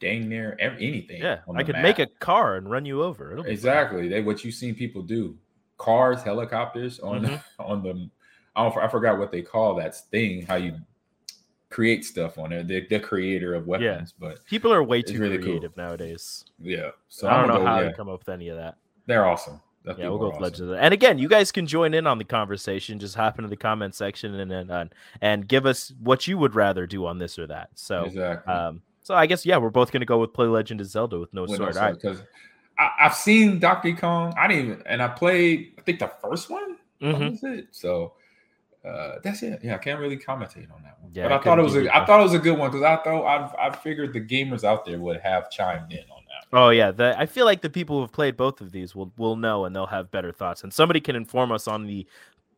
dang near anything. Yeah, I could map. make a car and run you over. It'll be exactly. They what you've seen people do. Cars, helicopters on Mhm. on the I don't I forgot what they call that thing, how you create stuff on there. The, the creator of weapons, but People are way too really cool. creative nowadays. yeah. So I don't know go, how yeah, to come up with any of that. they're awesome. Those Yeah, we'll go with awesome. Legends. And again, you guys can join in on the conversation. Just hop into the comment section and and and, and give us what you would rather do on this or that. So, Exactly. um, so I guess yeah, we're both gonna go with play Legend of Zelda with no with sword. All right. I've seen Donkey Kong. I didn't even, and I played. I think the first one. Mhm. was it. So uh, that's it. Yeah, I can't really commentate on that one. Yeah, but I I thought it was. A, I thought it was a good one because I thought I I figured the gamers out there would have chimed in on that. Oh yeah, the, I feel like the people who have played both of these will will know and they'll have better thoughts. And somebody can inform us on the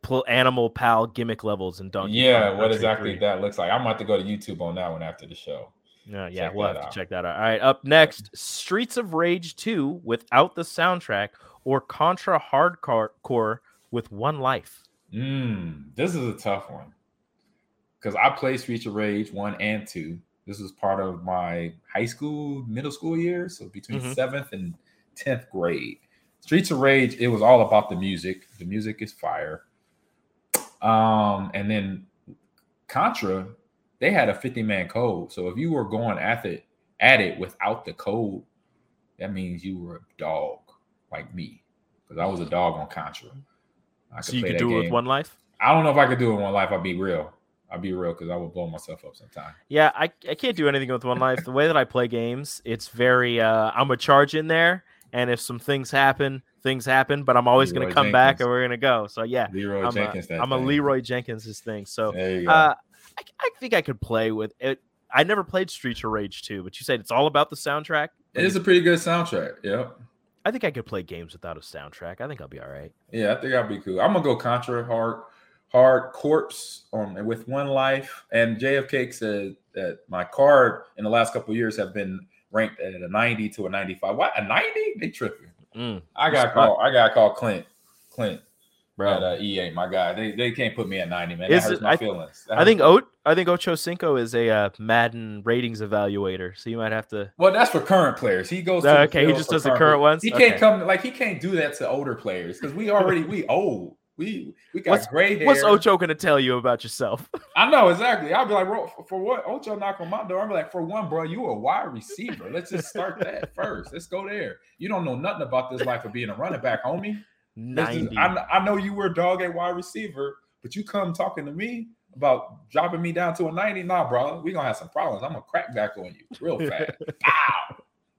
pl- Animal Pal gimmick levels in Donkey Kong. yeah, Kong what exactly 3. that looks like. I'm about to go to YouTube on that one after the show. Yeah, yeah, Check we'll have out. to check that out. All right, up next, Streets of Rage 2 without the soundtrack or Contra Hard Corps with one life. Mm, this is a tough one because I played Streets of Rage one and two. This was part of my high school, middle school years, so between Mhm. seventh and tenth grade. Streets of Rage, it was all about the music. The music is fire. Um, and then Contra, they had a 50 man code. So if you were going at it at it without the code, that means you were a dog like me. Because I was a dog on Contra. I So you could do it with one life? I don't know if I could do it in one life. I'll be real. I'll be real because I would blow myself up sometime. Yeah, I, I can't do anything with one life. The way that I play games, it's very uh I'm a charge in there, and if some things happen, things happen, but I'm always gonna Leroy come back and we're gonna go. So yeah. Leroy I'm Jenkins. a, I'm a. Leroy Jenkins thing. So There you go. uh I, I think I could play with it. I never played Streets of Rage 2, but you said it's all about the soundtrack. it is a pretty good soundtrack. Yep. I think I could play games without a soundtrack. I think I'll be all right. Yeah, I think I'll be cool. I'm gonna go Contra hard, hard corpse on with one life. And JFK said that my card in the last couple of years have been ranked at a 90 to a 95. What a 90? They tripping. Mm, I got to Respect. call. I got to call Clint. Clint bro. at uh, EA, my guy. They they can't put me at 90, man. Is That hurts it- my I- feelings. I think O I think Ocho Cinco is a uh, Madden ratings evaluator, so you might have to. Well, that's for current players. He goes. To Uh, okay, he just does the current ones? He can't come like he can't do that to older players because we already we old. We we got What's- gray hair. What's Ocho gonna tell you about yourself? I know exactly. I'll be like, bro, for, for what? Ocho knock on my door. I'm like, for one, bro, you a wide receiver. Let's just start that first. Let's go there. You don't know nothing about this life of being a running back, homie. This is- I, I know you were a dog at wide receiver, but you come talking to me about dropping me down to a 90. Nah, bro, we gonna have some problems. I'm gonna crack back on you real fast. Pow.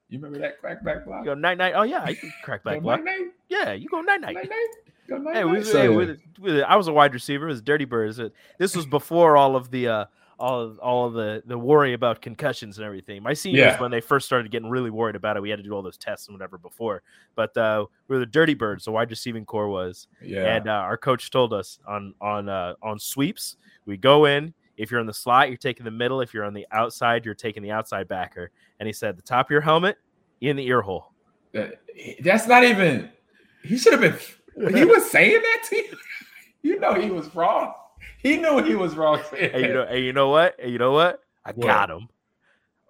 You remember that crackback block? You go night night. Oh yeah, you can crack back block. night night. Yeah, you go night night. Night night. Go night Hey, we, night. hey, we- we- I was a wide receiver. It was Dirty Birds. This was before all of the uh, all of, all of the the worry about concussions and everything. My seniors, Yeah. when they first started getting really worried about it, we had to do all those tests and whatever before. But uh, we were the Dirty Birds. The wide receiving core was, Yeah. and uh, our coach told us on on uh, on sweeps, we go in. If you're in the slot, you're taking the middle. If you're on the outside, you're taking the outside backer. And he said, the top of your helmet, in the ear hole. That's not even. He should have been. He was saying that to you, you know he was wrong. He knew he was wrong. And you know, and you know what? And you know what? I What? got him.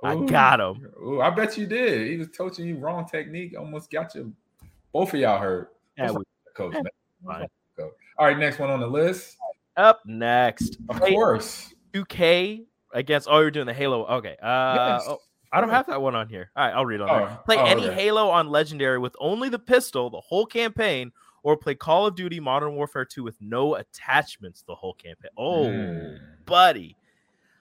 I got him. Ooh, I bet you did. He was coaching you wrong technique. Almost got you. Both of y'all hurt. Yeah, we- wrong with the coach, man? fine. What's wrong with the coach? All right, next one on the list. Up next, Of course. 2K against. Oh, you're doing the Halo. Okay. Uh, Yes. oh, I don't have that one on here. All right, I'll read on Oh, there. Play oh, any okay. Halo on Legendary with only the pistol the whole campaign, or play Call of Duty Modern Warfare 2 with no attachments the whole campaign. Oh, Mm. buddy.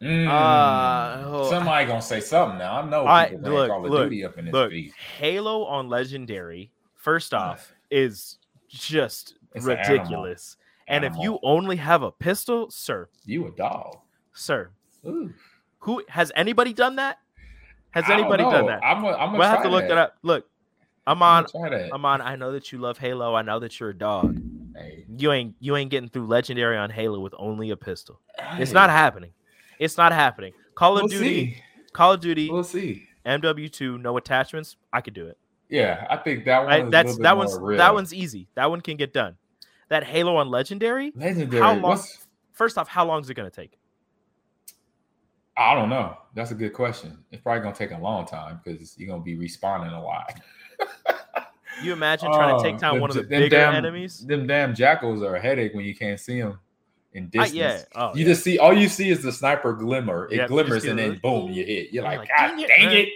Mm. Uh, oh, Somebody gonna say something now. I know I- people look, Call of look, Duty up in this look. Halo on Legendary, first off, is just It's an ridiculous. And if you only have a pistol, sir, You a dog. sir, Ooh. who has anybody done that? Has anybody done that? I'm gonna, We'll have to look that. that up. Look, I'm on. gonna try that. I'm on. I know that you love Halo. I know that you're a dog. Hey, You ain't. You ain't getting through Legendary on Halo with only a pistol. It's not happening. It's not happening. Call of We'll Duty. see. Call of Duty. We'll see. MW2. No attachments. I could do it. Yeah, I think that one. Right? is That's that one's real. that one's easy. That one can get done. That Halo on Legendary. legendary. how long- What's, First off, how long is it going to take? I don't know. That's a good question. It's probably gonna take a long time because you're gonna be respawning a lot. You imagine trying to take Oh, down one of the bigger damn- enemies? Them damn jackals are a headache when you can't see them in I- distance. yeah. Oh, you yeah. just see all you see is the sniper glimmer. It Yep, glimmers and the- then boom, you hit. You're like, like, God dang it, dang man." it!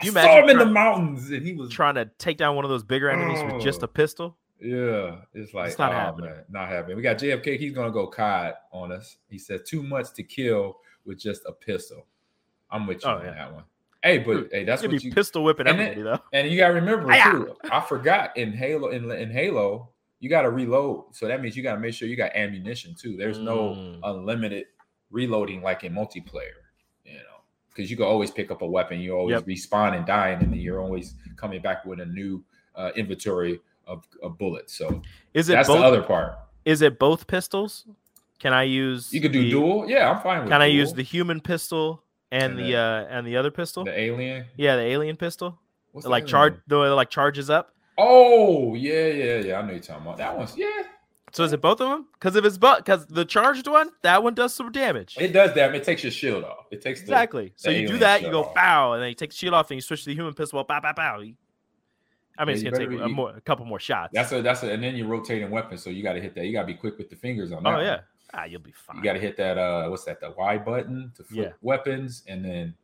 I You saw imagine him in the mountains and he was trying to take down one of those bigger enemies with just Oh. a pistol. Yeah, it's like It's not oh, happening. man, not happening. We got JFK. He's gonna go COD on us. He said too much to kill with just a pistol. I'm with you Oh, on yeah. that one. Hey, but Dude, hey, that's what be you pistol whipping and then- everybody though. and you gotta remember Hi-ya! too. I forgot in Halo in, in Halo, you gotta reload. So that means you gotta make sure you got ammunition too. There's no Mm. unlimited reloading like in multiplayer, you know, because you can always pick up a weapon. You always Yep. respawn and dying, and then you're always coming back with a new uh, inventory of, of bullets. So Is it that's both? the other part. Is it both pistols? Can I use? You could do the- dual. Yeah, I'm fine with. Can I use the human pistol and, And the the- uh and the other pistol? the alien? yeah, the alien pistol. What's like charge the like charges up. Oh yeah, yeah, yeah. I know you're talking about that one's. Yeah, So is it both of them? Because if it's but because the charged one, that one does some damage. it does that. It takes your shield off. It takes the, exactly. So you do that, you go off. bow, and then you take the shield off, and you switch to the human pistol. Bow, bow, bow. I mean, Yeah, it's gonna take better a, more, a couple more shots. That's a that's a, and then you're rotating weapons, so you got to hit that. You got to be quick with the fingers on that. oh one. yeah. Ah, you'll be fine. You got to hit that. Uh, what's that? The Y button to flip Yeah. weapons, and then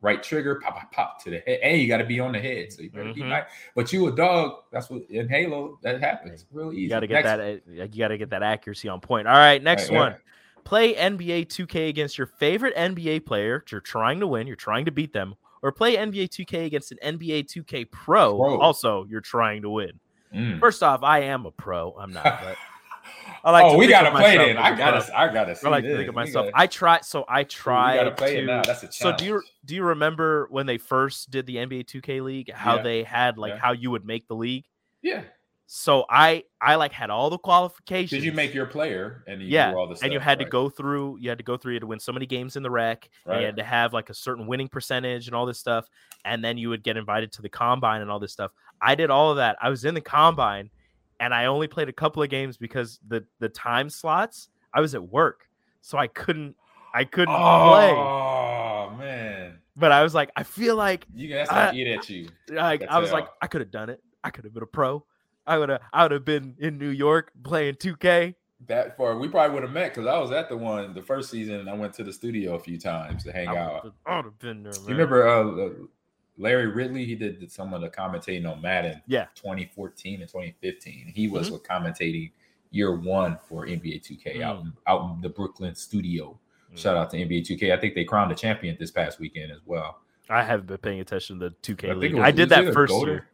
right trigger, pop, pop, pop to the head, and you got to be on the head. So you better be Mhm. nice. But you a dog. That's what in Halo that happens. Real easy. You got to get Next- that. uh, You got to get that accuracy on point. All right, next Right, yeah. one. Play NBA 2K against your favorite NBA player. You're trying to win. You're trying to beat them, or play NBA 2K against an NBA 2K pro. Pro. Also, you're trying to win. Mm. First off, I am a pro. I'm not. But I like oh, to we gotta play then. I gotta, I gotta see I like this. to think of myself. gotta- I try. So I try to. it now. That's a so do you do you remember when they first did the NBA 2K league? How Yeah. they had like Yeah. how you would make the league. yeah. So I I like had all the qualifications. Did you make your player and you yeah, do all the and you had to go through. You had to go through. You had to win so many games in the rec. And Right. you had to have like a certain winning percentage and all this stuff. And then you would get invited to the combine and all this stuff. I did all of that. I was in the combine, and I only played a couple of games because the the time slots. I was at work, so I couldn't. I couldn't play. Oh man, But I was like, I feel like you guys I- eat at you. like I was like, I could have done it. I could have been a pro. I would have. I would have been in New York playing 2K. That far, we probably would have met because I was at the one the first season, and I went to the studio a few times to hang I out. I would have been there. Man. You remember uh, uh, Larry Ridley? He did some of the commentating on Madden. Yeah. 2014 and 2015. He was Mm-hmm. commentating year one for NBA 2K out in, out in the Brooklyn studio. Mm. Shout out to NBA 2K. I think they crowned a champion this past weekend as well. I haven't been paying attention to the 2K I league. was- I did that first Golden- year.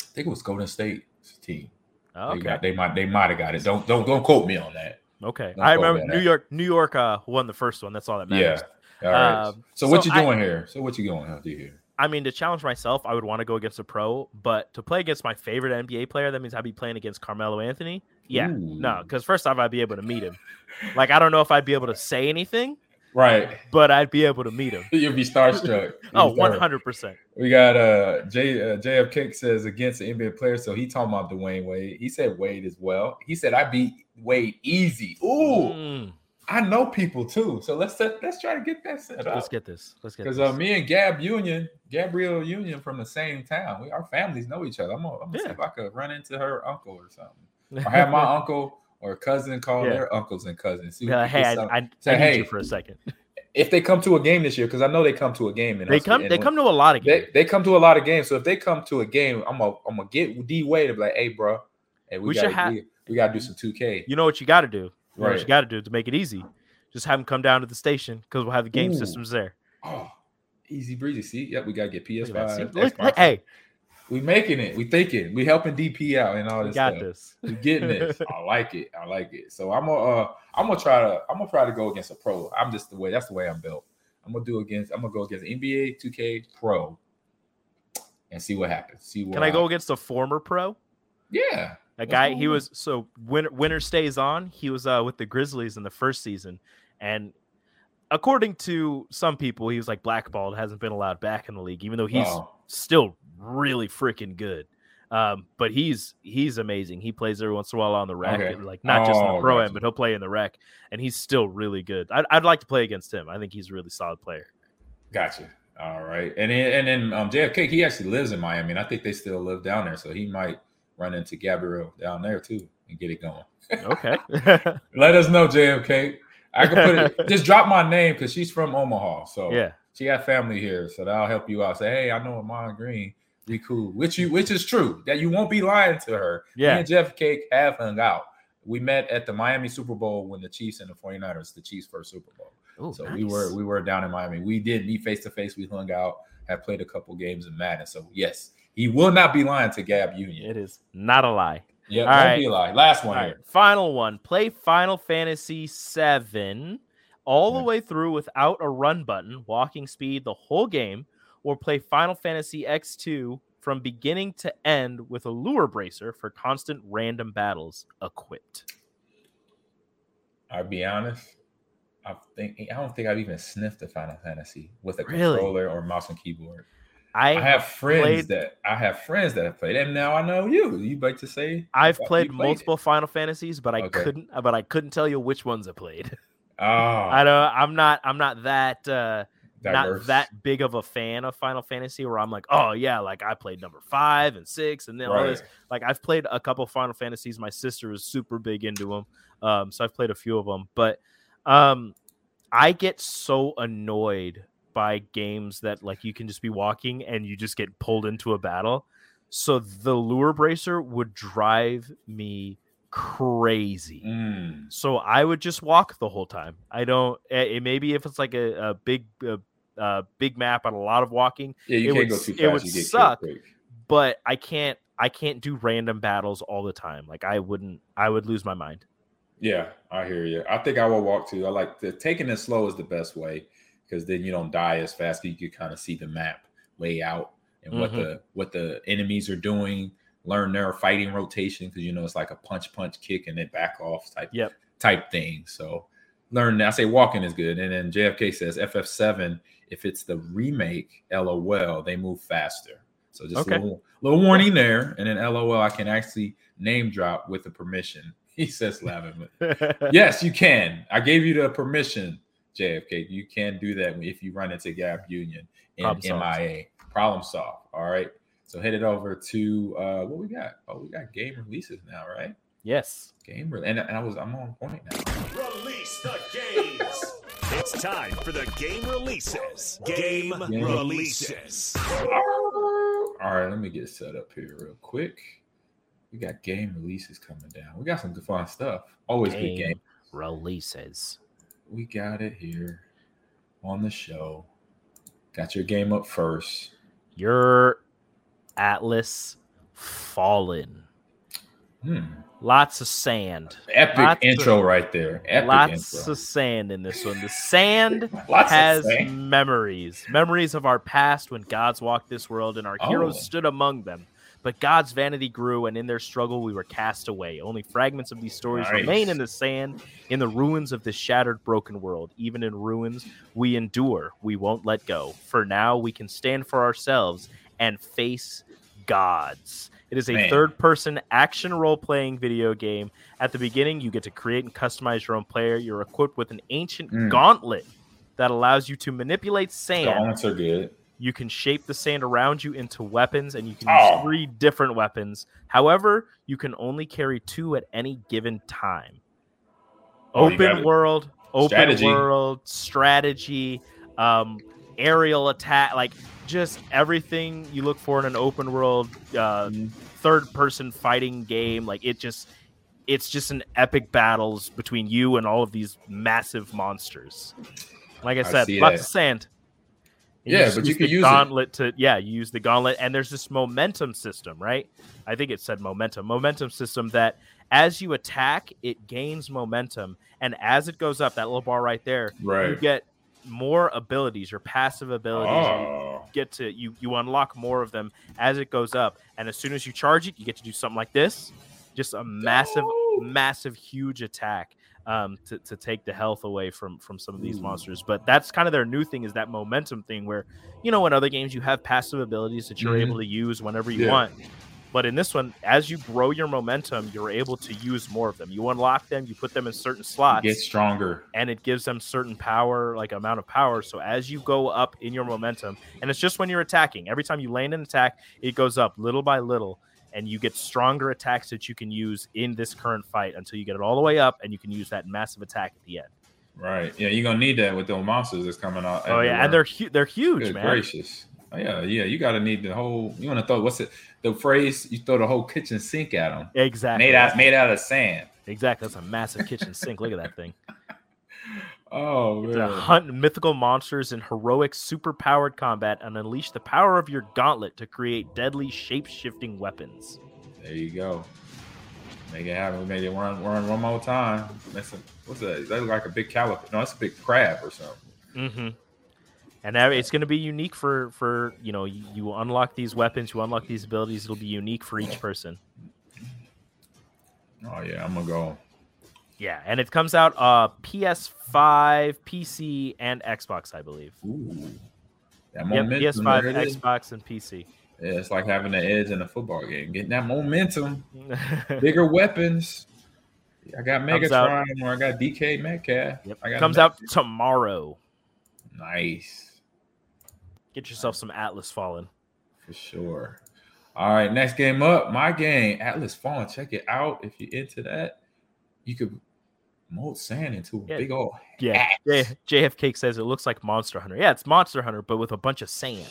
I think it was Golden State's team. Oh, They, okay. got, they might they might have got it. Don't don't don't quote me on that. Okay. Don't I remember New. York. New York uh, won the first one. That's all that matters. Yeah. All right. Um, so what so you I- doing here? So what you going to do here? I mean, to challenge myself, I would want to go against a pro, but to play against my favorite NBA player, that means I'd be playing against Carmelo Anthony. Yeah, no, because first off, I'd be able to meet him. Like, I don't know if I'd be able to say anything, Right. but I'd be able to meet him. You'll be starstruck. Oh, one hundred percent. We got uh J uh, JFK says against the NBA player, so he talking about Dwyane Wade. He said Wade as well. He said I beat Wade easy. Ooh, Mm, I know people too. So let's set, let's try to get that set up. let's get this. Let's get Because this. uh, me and Gab Union, Gabrielle Union from the same town. We our families know each other. I'm gonna, I'm gonna see if I could run into her uncle or something. Or have my uncle or cousin call Yeah. their uncles and cousins. See Yeah, hey, I, I, I Say, need hey, you for a second. if they come to a game this year, because I know they come to a game and They come. They come to a lot of games. they, they come to a lot of games. So if they come to a game, I'm gonna I'm gonna get D Wade to be like, hey, bro, hey, we, We should gotta have- we, we gotta do some 2K. You know what you got to do. You know what Right. you got to do to make it easy. Just have them come down to the station because we'll have the game Ooh. systems there. Oh, easy breezy. See, yep, we get at that. See? PS5. Look- look- hey, we making it. We thinking. We helping DP out and all we this got stuff. this. We getting this. I like it. I like it. So I'm gonna uh I'm gonna try to I'm gonna try to go against a pro. I'm just the way that's the way I'm built. I'm gonna do against I'm gonna go against NBA 2K Pro and see what happens. See what Can I go against a former pro? Yeah. A guy he was so winter winter stays on. He was uh with the Grizzlies in the first season, and according to some people, he was like blackballed, hasn't been allowed back in the league, even though he's Oh. still really freaking good. Um, but he's he's amazing. He plays every once in a while on the rec, Okay. like not just in the Oh, pro gotcha. end, but he'll play in the rec, and he's still really good. I'd, I'd like to play against him. I think he's a really solid player. Gotcha. All right. And then and then um JFK, he actually lives in Miami, and I think they still live down there. So he might run into Gabrielle down there too and get it going. Okay, Let us know, JFK. I can put it just drop my name because she's from Omaha. So yeah, she got family here. So that'll help you out. Say, hey, I know Ahman Green. We cool. Which you which is true. That you won't be lying to her. Yeah. Me and Jeff Cake have hung out. We met at the Miami Super Bowl when the Chiefs and the 49ers, the Chiefs first Super Bowl. Ooh, So we were we were down in Miami. We did meet face to face. We hung out. Have played a couple games in Madden. So yes, he will not be lying to Gab Union. It is not a lie. Yeah, All right. be lying. Last All one right, final one. Play Final Fantasy VII all the hmm. way through without a run button, walking speed the whole game, or play Final Fantasy X2 from beginning to end with a lure bracer for constant random battles equipped. I'll be honest. I think I don't think I've even sniffed a Final Fantasy with a Really? controller or mouse and keyboard. I, I have friends played- that I have friends that have played, and now I know you. You like to say I've played it. multiple Final Fantasies, but I Okay. couldn't but I couldn't tell you which ones I played. Oh, I don't I'm not I'm not that uh diverse. not that big of a fan of Final Fantasy where I'm like, oh yeah, like I played number five and six and then all this. Like I've played a couple Final Fantasies. My sister is super big into them, um, so I've played a few of them. But um, I get so annoyed by games that like you can just be walking and you just get pulled into a battle. So the lure bracer would drive me crazy. Mm, So I would just walk the whole time. I don't. It, maybe if it's like a, a big, uh, uh, big map and a lot of walking, yeah, you It can't would go too it would you suck. but I can't. I can't do random battles all the time. Like I wouldn't. I would lose my mind. Yeah, I hear you. I think I will walk too. I like the taking it slow is the best way because then you don't die as fast. You can kind of see the map lay out and what Mhm. the what the enemies are doing. Learn their fighting rotation because you know it's like a punch, punch, kick, and then back off type Yep. type thing. So learn. I say walking is good. And then JFK says FF7. If it's the remake, LOL, they move faster. So just Okay. a little, little warning there. And then LOL, I can actually name drop with the permission. He says laughing. yes, you can. I gave you the permission, JFK. You can do that if you run into Gab Union in Problem solved. MIA. Problem solved. All right. So head it over to uh what we got. Oh, we got game releases now, right? yes. Game re- and, and I was I'm on point now. Release the games. It's time for the game releases. Game Game. releases. All right, let me get set up here real quick. We got game releases coming down. We got some good fun stuff. Always good Game game. releases. We got it here on the show. Got your game up first. Your Atlas Fallen. Hmm. Lots of sand. Epic Lots intro of- right there. Epic Lots intro. of sand in this one. The sand has sand. memories. Memories of our past when gods walked this world and our heroes Oh. stood among them. But God's vanity grew, and in their struggle, we were cast away. Only fragments of these stories Nice. remain in the sand, in the ruins of this shattered, broken world. Even in ruins, we endure. We won't let go. For now, we can stand for ourselves and face gods. It is a Man. third person action role playing video game. At the beginning, you get to create and customize your own player. You're equipped with an ancient Mm. gauntlet that allows you to manipulate sand. Gauntlets are good. You can shape the sand around you into weapons, and you can Oh. use three different weapons. However, you can only carry two at any given time. Oh, open world, open Strategy. world, strategy, um, aerial attack, like just everything you look for in an open world, uh, Mm-hmm. third person fighting game. Like it just, it's just an epic battles between you and all of these massive monsters. Like I I said, lots of sand. And Yeah, just but you use can the use it. gauntlet to yeah, you use the gauntlet, and there's this momentum system, right? I think it said momentum, momentum system that as you attack, it gains momentum, and as it goes up, that little bar right there, right. you get more abilities, your passive abilities. You Oh. get to you you unlock more of them as it goes up, and as soon as you charge it, you get to do something like this, just a massive, Dope. massive, huge attack um, to, to take the health away from from some of these monsters. But that's kind of their new thing is that momentum thing where you know in other games you have passive abilities that you're Mhm. able to use whenever you Yeah. want. But in this one, as you grow your momentum, you're able to use more of them. You unlock them, you put them in certain slots, Get stronger. and it gives them certain power, like amount of power. So as you go up in your momentum, and it's just when you're attacking, every time you land an attack, it goes up little by little, and you get stronger attacks that you can use in this current fight until you get it all the way up, and you can use that massive attack at the end. Right. Yeah, you're gonna need that with those monsters that's coming out. Oh yeah, and they're hu- they're huge, Good man. gracious. Oh, yeah, yeah. You gotta need the whole you wanna throw what's it the phrase you throw the whole kitchen sink at them. Exactly. Made out made out of sand. Exactly. That's a massive kitchen sink. Look at that thing. Oh To hunt mythical monsters in heroic, super-powered combat and unleash the power of your gauntlet to create deadly, shape-shifting weapons. There you go. Make it happen. We made it run run one more time. That's a, what's that? That look like a big caliper. No, that's a big crab or something. Mm-hmm. And that- it's going to be unique for for you know you, you unlock these weapons, you unlock these abilities. It'll be unique for each person. Oh yeah, I'm gonna go. Yeah, and it comes out uh PS5, PC, and Xbox, I believe. Ooh. That Yep. PS5, there it is. Xbox, and PC. Yeah, it's like having the edge in a football game. Getting that momentum. Bigger weapons. I got Megatron or I got DK Metcalf. Yep. I got Comes out tomorrow. Nice. Get yourself some Atlas Fallen. For sure. All right, next game up. My game, Atlas Fallen. Check it out. If you're into that, you could mold sand into a Yeah. big old Yeah. J- JFK says it looks like Monster Hunter. Yeah, it's Monster Hunter, but with a bunch of sand.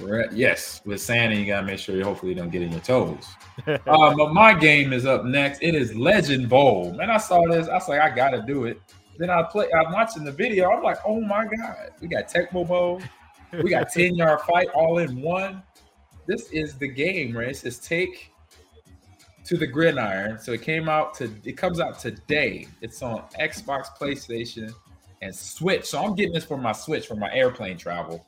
Right. Yes, with sand, and you gotta make sure you hopefully don't get in your toes. um, but my game is up next. It is Legend Bowl. Man, I saw this. I was like, I gotta do it. Then I play. I'm watching the video. I'm like, oh my god, we got Tecmo Bowl. We got 10 yard fight all in one. This is the game, right? It says take to the gridiron. So it came out to it comes out today. It's on Xbox, PlayStation, and Switch. So I'm getting this for my Switch for my airplane travel.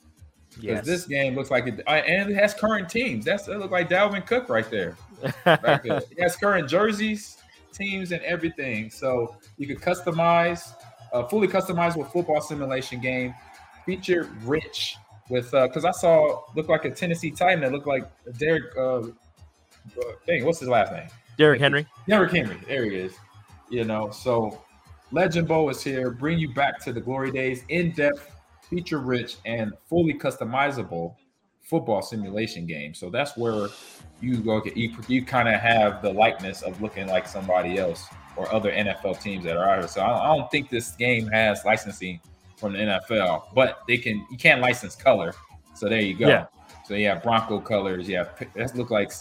Because yes. this game looks like it uh, and it has current teams. That's that look like Dalvin Cook right there. Right there. it has current jerseys, teams, and everything. So you can customize, a fully customizable football simulation game, feature rich with because I saw look like a Tennessee Titan that looked like Derrick. Uh, uh, dang, what's his last name? Derrick Henry. Derrick Henry. There he is. You know, so Legend Bowl is here, bring you back to the glory days, in-depth, feature-rich, and fully customizable football simulation game. So that's where you go you, you kind of have the likeness of looking like somebody else or other NFL teams that are out here. So I, I don't think this game has licensing from the NFL, but they can you can't license color. So there you go. Yeah. So you have Bronco colors, Yeah, that look like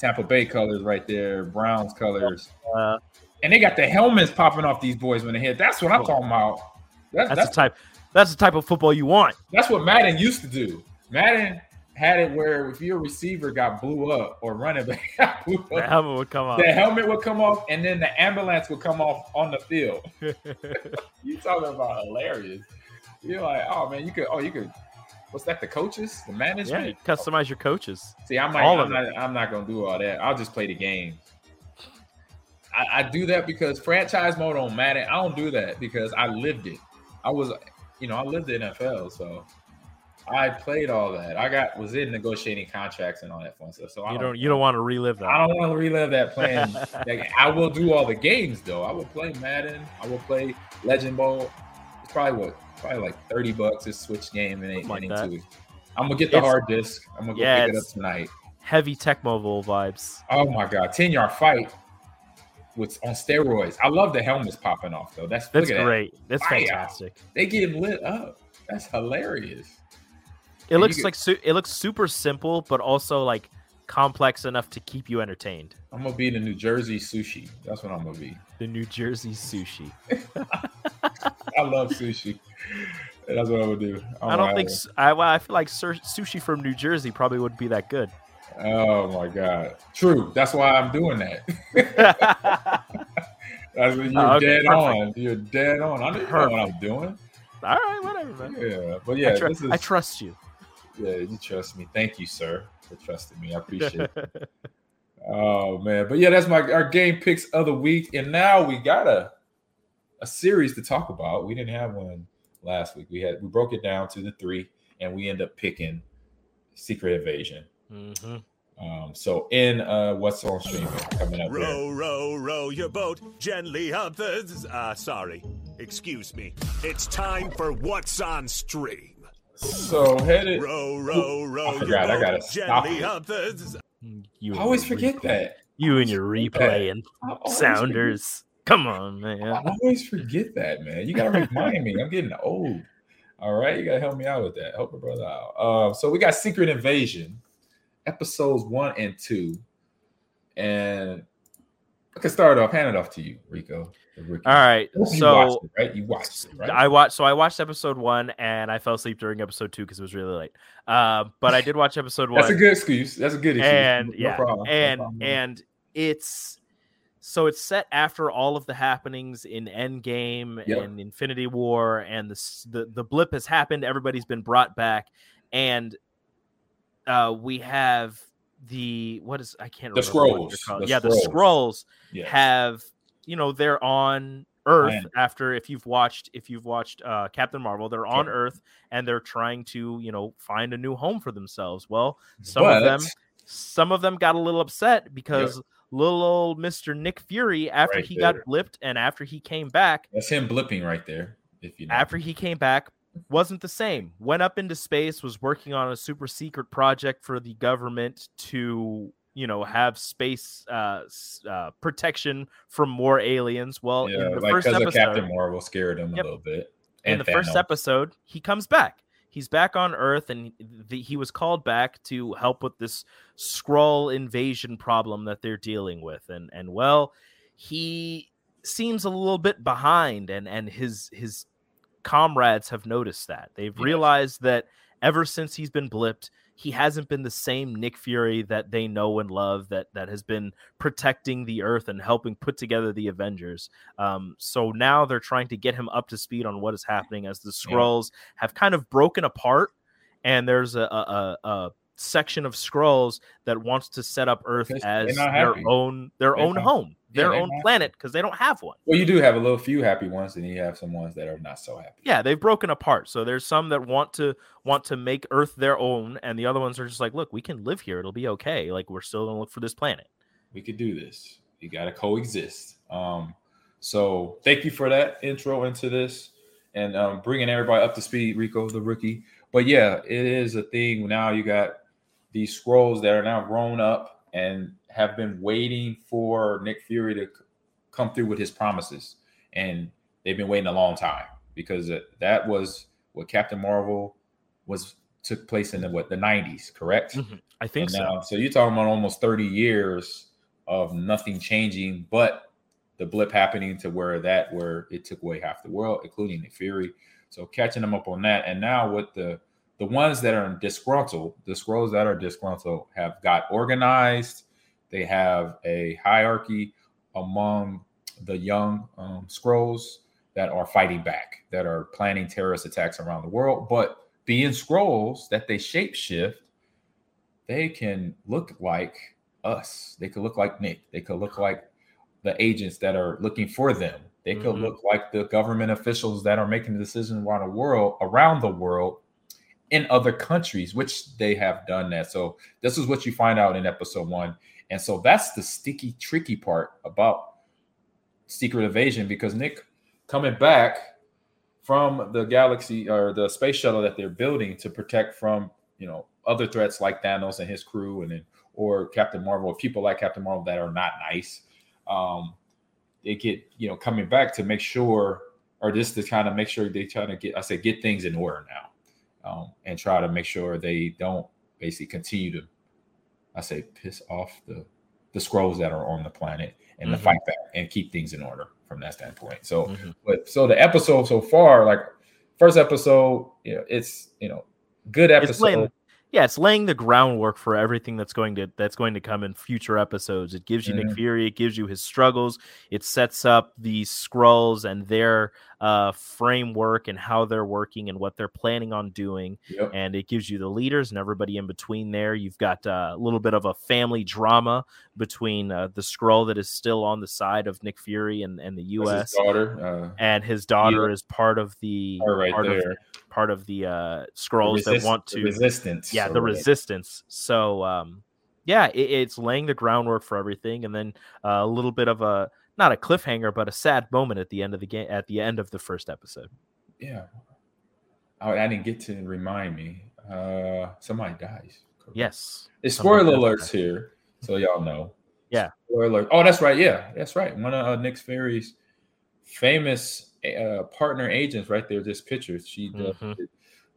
Tampa Bay colors right there, Browns colors. Uh, And they got the helmets popping off these boys when they hit. That's what I'm talking about. That's, that's that's the type. that's the type of football you want. That's what Madden used to do. Madden had it where if your receiver got blew up or running back got blew The helmet would come off. the helmet would come off and then the ambulance would come off on the field. you talking about hilarious. You're like, oh man, you could oh you could what's that, the coaches? The yeah, management? you customize your coaches. See, I'm not, all I'm not, I'm not gonna do all that. I'll just play the game. I, I do that because franchise mode on Madden. I don't do that because I lived it. I was, you know, I lived the NFL, so I played all that. I got was in negotiating contracts and all that fun stuff. So I You don't you don't want to relive that. I don't want to relive that playing. like, I will do all the games though. I will play Madden. I will play Legend Bowl. It's probably what probably like thirty bucks a Switch game and ain't like that. I'm gonna get the It's- hard disk. I'm gonna go Yeah, pick it up tonight. Heavy Tecmo Bowl vibes. Oh my god, ten yard fight with on steroids. I love the helmets popping off though. That's That's great. That's Fire. fantastic. That. They getting lit up. That's hilarious. It And looks get- like su- it looks super simple, but also like complex enough to keep you entertained. I'm gonna be the New Jersey sushi. That's what I'm gonna be. The New Jersey sushi. I love sushi. That's what I'm gonna do. I don't think I, well, I feel like sushi from New Jersey probably wouldn't be that good. Oh my god. True. That's why I'm doing that. That's what you're Oh, okay, dead perfect. on. You're dead on. I don't know what I'm doing. All right, whatever, man. Yeah, but yeah, I, tr- this is I trust you. yeah. You trust me. Thank you, sir, for trusting me. I appreciate it. Oh man, but yeah, that's my our game picks of the week, and now we got a a series to talk about. We didn't have one last week. We had we broke it down to the three, and we end up picking Secret Invasion. hmm Um, so in uh, what's on streaming coming up here. Row, row, row your boat gently up the. Uh, sorry. Excuse me. It's time for What's on Stream. So headed. Row, row, row your forgot, I boat gotta stop gently it. You I always forget replay- that. You and your I always sounders. Come on, man. I always forget that, man. You gotta remind me. I'm getting old. All right, you gotta help me out with that. Help a brother out. Um, so we got Secret Invasion, episodes one and two, and I can start off. Hand it off to you, Rico. All right, so it, right? You watched it, right? I watched. So I watched episode one, and I fell asleep during episode two because it was really late. Uh, but I did watch episode one. That's a good excuse. That's a good excuse. and No yeah, problem. No and problem. and it's so it's set after all of the happenings in Endgame Yep. and Infinity War, and the the the blip has happened. Everybody's been brought back, and uh, we have the what is I can't The remember what they're Skrulls. called. The yeah, the Skrulls have you know they're on Earth after if you've watched if you've watched uh, Captain Marvel, they're on Sure. Earth and they're trying to you know find a new home for themselves. Well, some of them some of them got a little upset because little old Mister Nick Fury, after Right he there. got blipped and after he came back, That's him blipping right there. If you know. after he came back wasn't the same went up into space was working on a super secret project for the government to you know have space uh, uh protection from more aliens well yeah, in the like first episode Captain Marvel scared him Yep. a little bit. in And the first episode he comes back he's back on earth and the, he was called back to help with this Skrull invasion problem that they're dealing with and and well he seems a little bit behind and and his his comrades have noticed that they've Yes. realized that ever since he's been blipped he hasn't been the same Nick Fury that they know and love that that has been protecting the earth and helping put together the Avengers. Um, so now they're trying to get him up to speed on what is happening as the Yeah. Skrulls have kind of broken apart, and there's a, a, a, a section of Skrulls that wants to set up Earth Because as their own their They're own not- home, yeah, their they're own planet because they don't have one. Well, you do have a little few happy ones, and you have some ones that are not so happy. Yeah, they've broken apart. So there's some that want to want to make Earth their own, and the other ones are just like, look, we can live here; it'll be okay. Like we're still gonna look for this planet. We could do this. You got to coexist. Um, so thank you for that intro into this and um, bringing everybody up to speed, Rico, the rookie. But yeah, it is a thing now. You got these Skrulls that are now grown up and have been waiting for Nick Fury to come through with his promises, and they've been waiting a long time because that- was what Captain Marvel was took place in the what the 90s, correct? Mm-hmm. I think And so. now- so you're talking about almost 30 years of nothing changing, but the blip happening to where that where it took away half the world, including Nick Fury. So catching them up on that, and now with the the ones that are disgruntled, the Skrulls that are disgruntled have got organized. They have a hierarchy among the young um, Skrulls that are fighting back, that are planning terrorist attacks around the world. But being Skrulls that they shapeshift, they can look like us. They could look like Nick. They could look like the agents that are looking for them. They could mm-hmm. look like the government officials that are making the decisions around the world, around the world, in other countries, which they have done that. So this is what you find out in episode one, and so that's the sticky, tricky part about Secret Invasion because Nick coming back from the galaxy or the space shuttle that they're building to protect from you know other threats like Thanos and his crew, and then or Captain Marvel, people like Captain Marvel that are not nice. Um, they get you know coming back to make sure, or just to kind of make sure they try to get I say get things in order now, um, and try to make sure they don't basically continue to I say piss off the the Skrulls that are on the planet and mm-hmm. to fight back and keep things in order from that standpoint. So, mm-hmm. but so the episode so far, like first episode, you know, it's you know good episode yeah, it's laying the groundwork for everything that's going to that's going to come in future episodes. It gives you mm-hmm. Nick Fury, it gives you his struggles, it sets up the Skrulls and their uh, framework and how they're working and what they're planning on doing, yep. and it gives you the leaders and everybody in between there. You've got uh, a little bit of a family drama between uh, the Skrull that is still on the side of Nick Fury and, and the U.S. His daughter, uh, and his daughter yeah. is part of the right part there. Of, part of the uh, Skrulls Resist- that want to resistance. Yeah, the resistance. So um, yeah, it, it's laying the groundwork for everything, and then uh, a little bit of a not a cliffhanger, but a sad moment at the end of the game at the end of the first episode. Yeah, I, I didn't get to remind me. Uh, somebody dies. Yes. It's spoiler alerts here, so y'all know. Yeah. Spoiler alert. Oh, that's right. Yeah, that's right. One of uh, Nick Fury's famous uh, partner agents right there. This picture. She mm-hmm.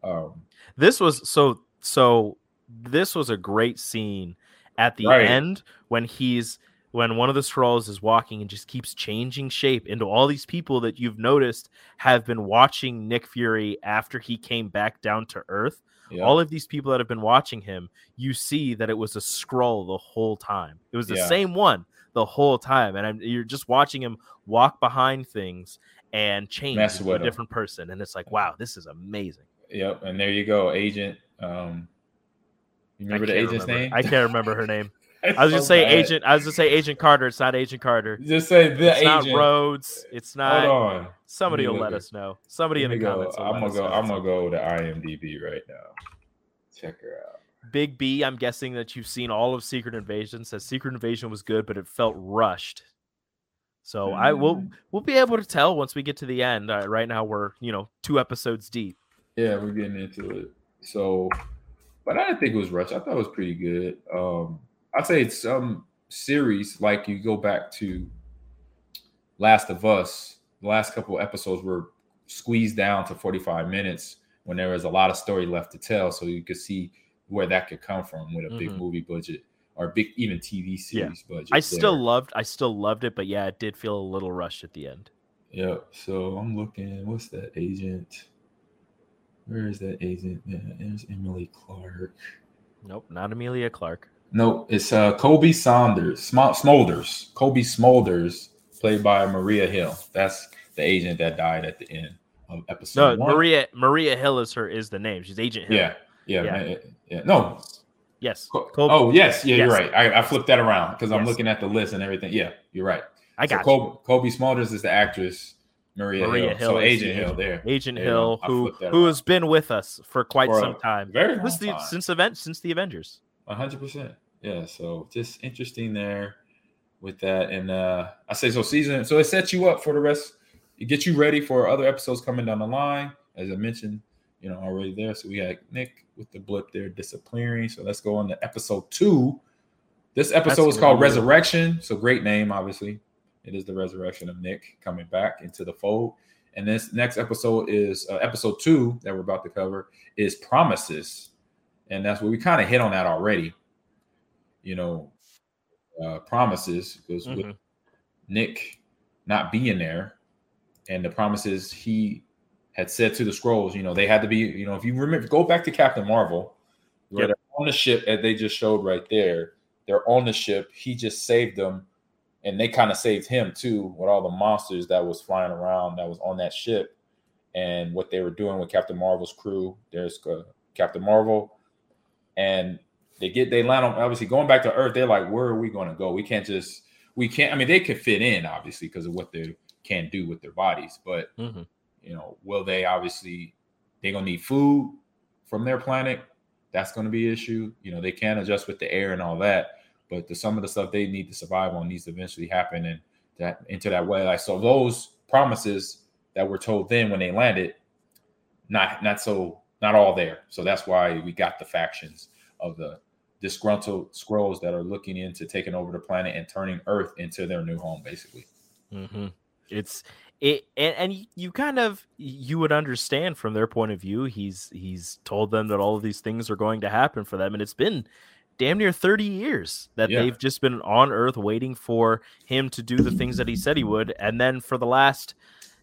um, this was so so. This was a great scene at the right. end when he's when one of the Skrulls is walking and just keeps changing shape into all these people that you've noticed have been watching Nick Fury after he came back down to Earth. Yep. All of these people that have been watching him, you see that it was a Skrull the whole time. It was the yeah. same one the whole time, and I'm, you're just watching him walk behind things and change into a different person. And it's like, wow, this is amazing. Yep. And there you go, Agent. Um, you remember the agent's remember. name? I can't remember her name. I was just say Agent. I was just say Agent Carter. It's not Agent Carter. Just say the it's agent. not Rhodes. It's not. Hold on. Somebody will let us know. Somebody in the go. comments. I'm gonna go. I'm gonna go to IMDb right now. Check her out. Big B. I'm guessing that you've seen all of Secret Invasion. Says Secret Invasion was good, but it felt rushed. So mm-hmm. I will we'll be able to tell once we get to the end. Uh, right now we're you know two episodes deep. Yeah, we're getting into it. So, but I didn't think it was rushed. I thought it was pretty good. Um, I'd say it's some series like you go back to Last of Us. The last couple episodes were squeezed down to 45 minutes when there was a lot of story left to tell, so you could see where that could come from with a big mm-hmm. movie budget or big even TV series yeah. budget. I still loved I still loved it, but yeah, it did feel a little rushed at the end. Yeah. So I'm looking, what's that agent? Where is that agent? Yeah, there's Emily Clark. Nope, not Emilia Clarke. No, it's uh Cobie Saunders, Sm- Smulders. Cobie Smulders, played by Maria Hill. That's the agent that died at the end of episode no, one. Maria Maria Hill is her is the name. She's Agent Hill. Yeah, yeah, yeah. yeah. No, Yes. Cobie. Oh, yes. Yeah, yes. you're right. I, I, flipped that around because I'm looking at the list and everything. Yeah, you're right. I got so Cobie, Cobie Smulders is the actress. Maria, Maria Hill. Hill. So Agent Hill there. Agent Hill, who who has been with us for quite for some time. Very long the, time. since event since the Avengers. hundred percent. Yeah. So just interesting there with that. And uh I say so season so it sets you up for the rest. It gets you ready for other episodes coming down the line. As I mentioned, you know, already there. So we had Nick with the blip there disappearing. So let's go on to episode two. This episode That's is called Resurrection. So great name, obviously. It is the resurrection of Nick coming back into the fold. And this next episode is uh, episode two that we're about to cover is Promises. And that's what we kind of hit on that already. You know, uh, promises because mm-hmm. with Nick not being there and the promises he had said to the Skrulls, you know, they had to be, you know, if you remember, go back to Captain Marvel, where Yep. they're on the ship, as they just showed right there. They're on the ship. He just saved them, and they kind of saved him too with all the monsters that was flying around that was on that ship, and what they were doing with Captain Marvel's crew. There's uh, Captain Marvel, and they get they land on obviously going back to Earth. They're like, where are we going to go? We can't just we can't. I mean, they could fit in obviously because of what they can do with their bodies, but Mhm. you know, will they obviously they're gonna need food from their planet? That's gonna be an issue. You know, they can adjust with the air and all that, but the, some of the stuff they need to survive on needs to eventually happen and that into that way. Like so, those promises that were told then when they landed, not not so not all there. So that's why we got the factions of the disgruntled Skrulls that are looking into taking over the planet and turning Earth into their new home, basically. hmm It's it, and, and you kind of you would understand from their point of view. He's he's told them that all of these things are going to happen for them, and it's been damn near 30 years that Yeah. they've just been on Earth waiting for him to do the things that he said he would, and then for the last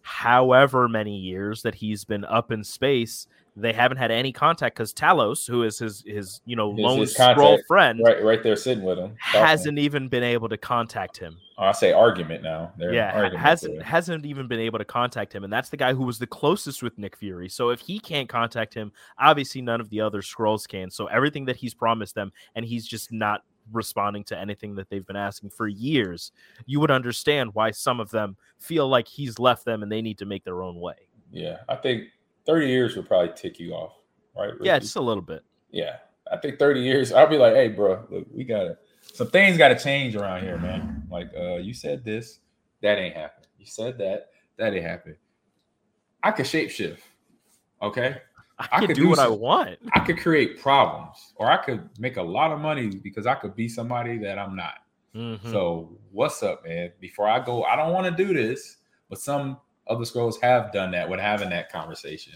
however many years that he's been up in space, they haven't had any contact because Talos, who is his his you know His- lone his Skrull friend, Right, right there, sitting with him. hasn't even been able to contact him. Oh, I say argument now. They're yeah, argument hasn't there. hasn't even been able to contact him, and that's the guy who was the closest with Nick Fury. So if he can't contact him, obviously none of the other Skrulls can. So everything that he's promised them, and he's just not responding to anything that they've been asking for years, you would understand why some of them feel like he's left them and they need to make their own way. Yeah, I think 30 years would probably tick you off, right? Yeah, just a little bit. yeah. I think 30 years, I'll be like, hey, bro, look, we gotta some things gotta change around here, man. Like, uh, you said this, that ain't happen. You said that, that ain't happen. I could shapeshift, okay? I, I could do, do what I want. I could create problems, or I could make a lot of money because I could be somebody that I'm not. Mhm. So what's up, man? Before I go, I don't want to do this, but some other Skrulls have done that with having that conversation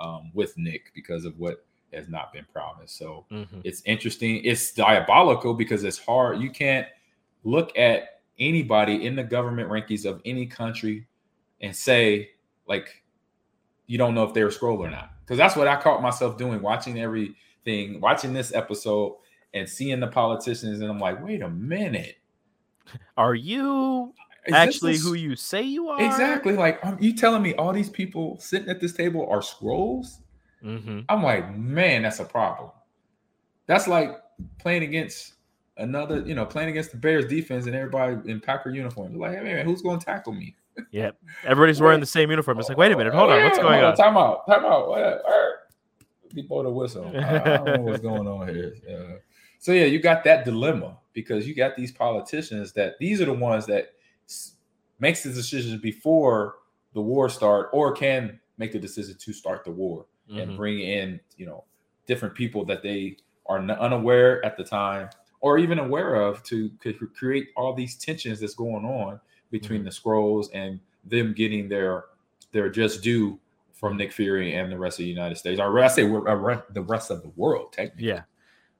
um, with Nick because of what has not been promised. So Mhm. it's interesting. It's diabolical because it's hard. You can't look at anybody in the government rankings of any country and say like you don't know if they're a Skrull or not. Because that's what I caught myself doing, watching everything, watching this episode and seeing the politicians, and I'm like, wait a minute. Are you Is actually a who you say you are? Exactly. Like, um, you telling me all these people sitting at this table are Skrulls? hmm I'm like, man, that's a problem. That's like playing against another, you know, playing against the Bears defense and everybody in Packer uniforms. Like, hey man, who's going to tackle me? Yeah, Everybody's wearing the same uniform. It's like, wait a minute, hold on, what's going hold on? Time out. Time out. What- all right. People the whistle. I, I don't know what's going on here. Uh, so yeah, you got that dilemma because you got these politicians that these are the ones that makes the decisions before the war start or can make the decision to start the war and Mhm. bring in you know different people that they are unaware at the time or even aware of to create all these tensions that's going on between Mm-hmm. the Skrulls and them getting their their just due from Nick Fury and the rest of the United States. Or I say we're- uh, the rest of the world, technically. Yeah.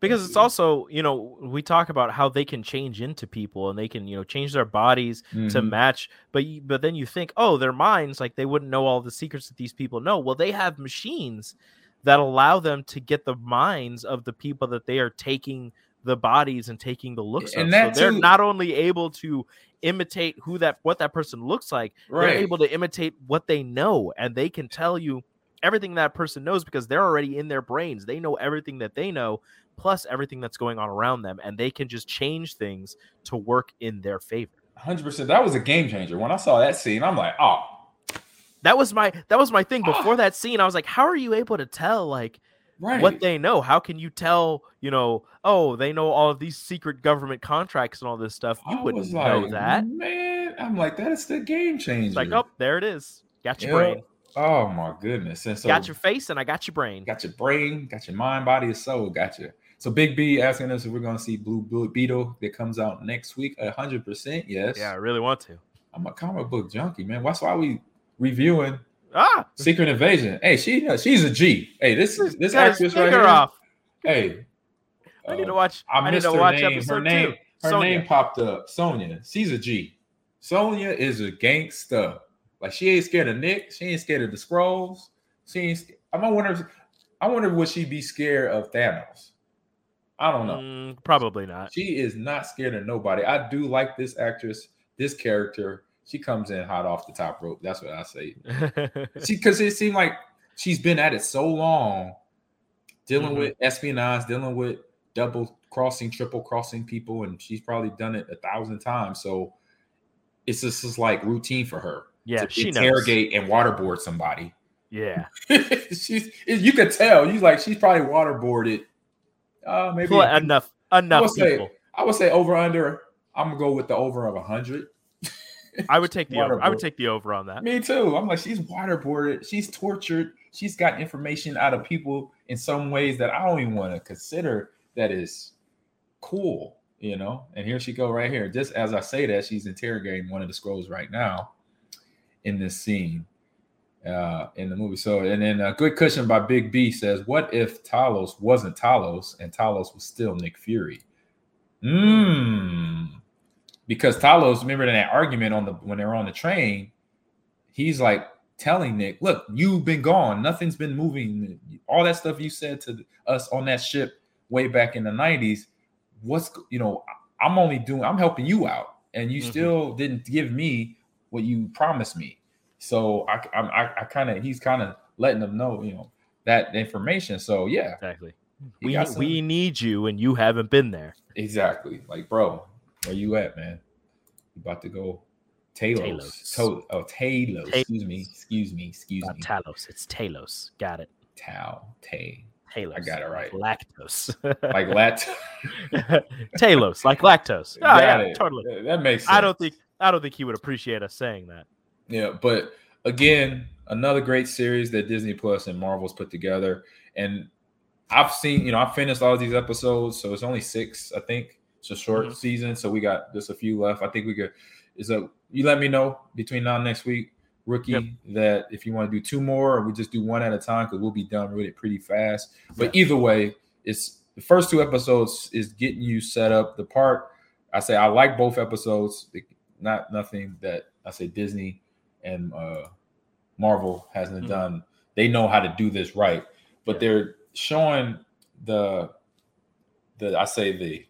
Because it's also, you know, we talk about how they can change into people and they can, you know, change their bodies to Mhm. match. But you, but then you think, oh, their minds, like they wouldn't know all the secrets that these people know. Well, they have machines that allow them to get the minds of the people that they are taking the bodies and taking the looks And of. so they're too- not only able to imitate who that what that person looks like, they're able to imitate what they know, and they can tell you everything that person knows because they're already in their brains. They know everything that they know, plus everything that's going on around them, and they can just change things to work in their favor. 100%. That was a game changer. When I saw that scene, I'm like, oh, That was my that was my thing Ah. before that scene. I was like, how are you able to tell like right. what they know? How can you tell, you know, oh, they know all of these secret government contracts and all this stuff? You I wouldn't was know like, that. Man, I'm like, that's the game changer. It's like, oh, there it is. Got your Yeah. brain. Oh my goodness. And so got your face and I got your brain. got your brain, got your mind, body, and soul, got you. So Big B asking us if we're gonna see Blue Blue Beetle that comes out next week. hundred percent, yes. Yeah, I really want to. I'm a comic book junkie, man. That's why we reviewing Ah, Secret Invasion. Hey, she she's a G. Hey, this is this guys, actress right her here. off. Hey, I need to uh, watch. I I, need to watch name. episode Her name, two. her Sonya. name popped up. Sonya. She's a G. Sonya is a gangsta. Like she ain't scared of Nick. She ain't scared of the Skrulls. She ain't. sc- I wonder. I wonder would she be scared of Thanos? I don't know. Mm, probably not. She is not scared of nobody. I do like this actress, this character. She comes in hot off the top rope. That's what I say. She because it seemed like she's been at it so long, dealing Mhm. with espionage, dealing with double crossing, triple crossing people, and she's probably done it a thousand times. So it's just, just like routine for her yeah, to she knows. interrogate and waterboard somebody. Yeah. she's you could tell. You like she's probably waterboarded. Uh, maybe Well, enough I enough would say people. I would say over under. I'm gonna go with the over of hundred. I would take the over. I would take the over on that. Me too. I'm like, she's waterboarded. She's tortured. She's got information out of people in some ways that I don't even want to consider that is cool, you know. And here she go right here. Just as I say that, she's interrogating one of the Skrulls right now in this scene uh in the movie. So and then a good cushion by Big B says, What if Talos wasn't Talos and Talos was still Nick Fury? Mmm. Because Talos, remember in that argument on the when they were on the train, he's like telling Nick, look, you've been gone, nothing's been moving. All that stuff you said to us on that ship way back in the 90s, what's you know, I'm only doing, I'm helping you out, and you Mhm. still didn't give me what you promised me. So I, I'm- I, I kind of, he's kind of letting them know, you know, that information. So yeah, Exactly. We we need you, and you haven't been there. exactly. Like, bro, where you at, man? You about to go Talos. Talos. To- oh, Talos. Ta- excuse me. Excuse me. Excuse Not me. Talos. It's Talos. Got it. Tau. Tay. Talos. I got it right. Like lactose. Like lat. Talos, like lactose. Oh, Got yeah, it. totally. That makes sense. I don't think I don't think he would appreciate us saying that. Yeah, but again, another great series that Disney Plus and Marvel's put together. And I've seen, you know, I finished all these episodes, so it's only six, I think. It's a short Mhm. season, so we got just a few left. I think we could. Is a you let me know between now and next week, rookie, Yep. that if you want to do two more, or we just do one at a time because we'll be done with it pretty fast. But either way, it's the first two episodes is getting you set up. The part I say I like both episodes. Not nothing that I say Disney and uh Marvel hasn't Mhm. done. They know how to do this right, but Yeah. they're showing the the I say the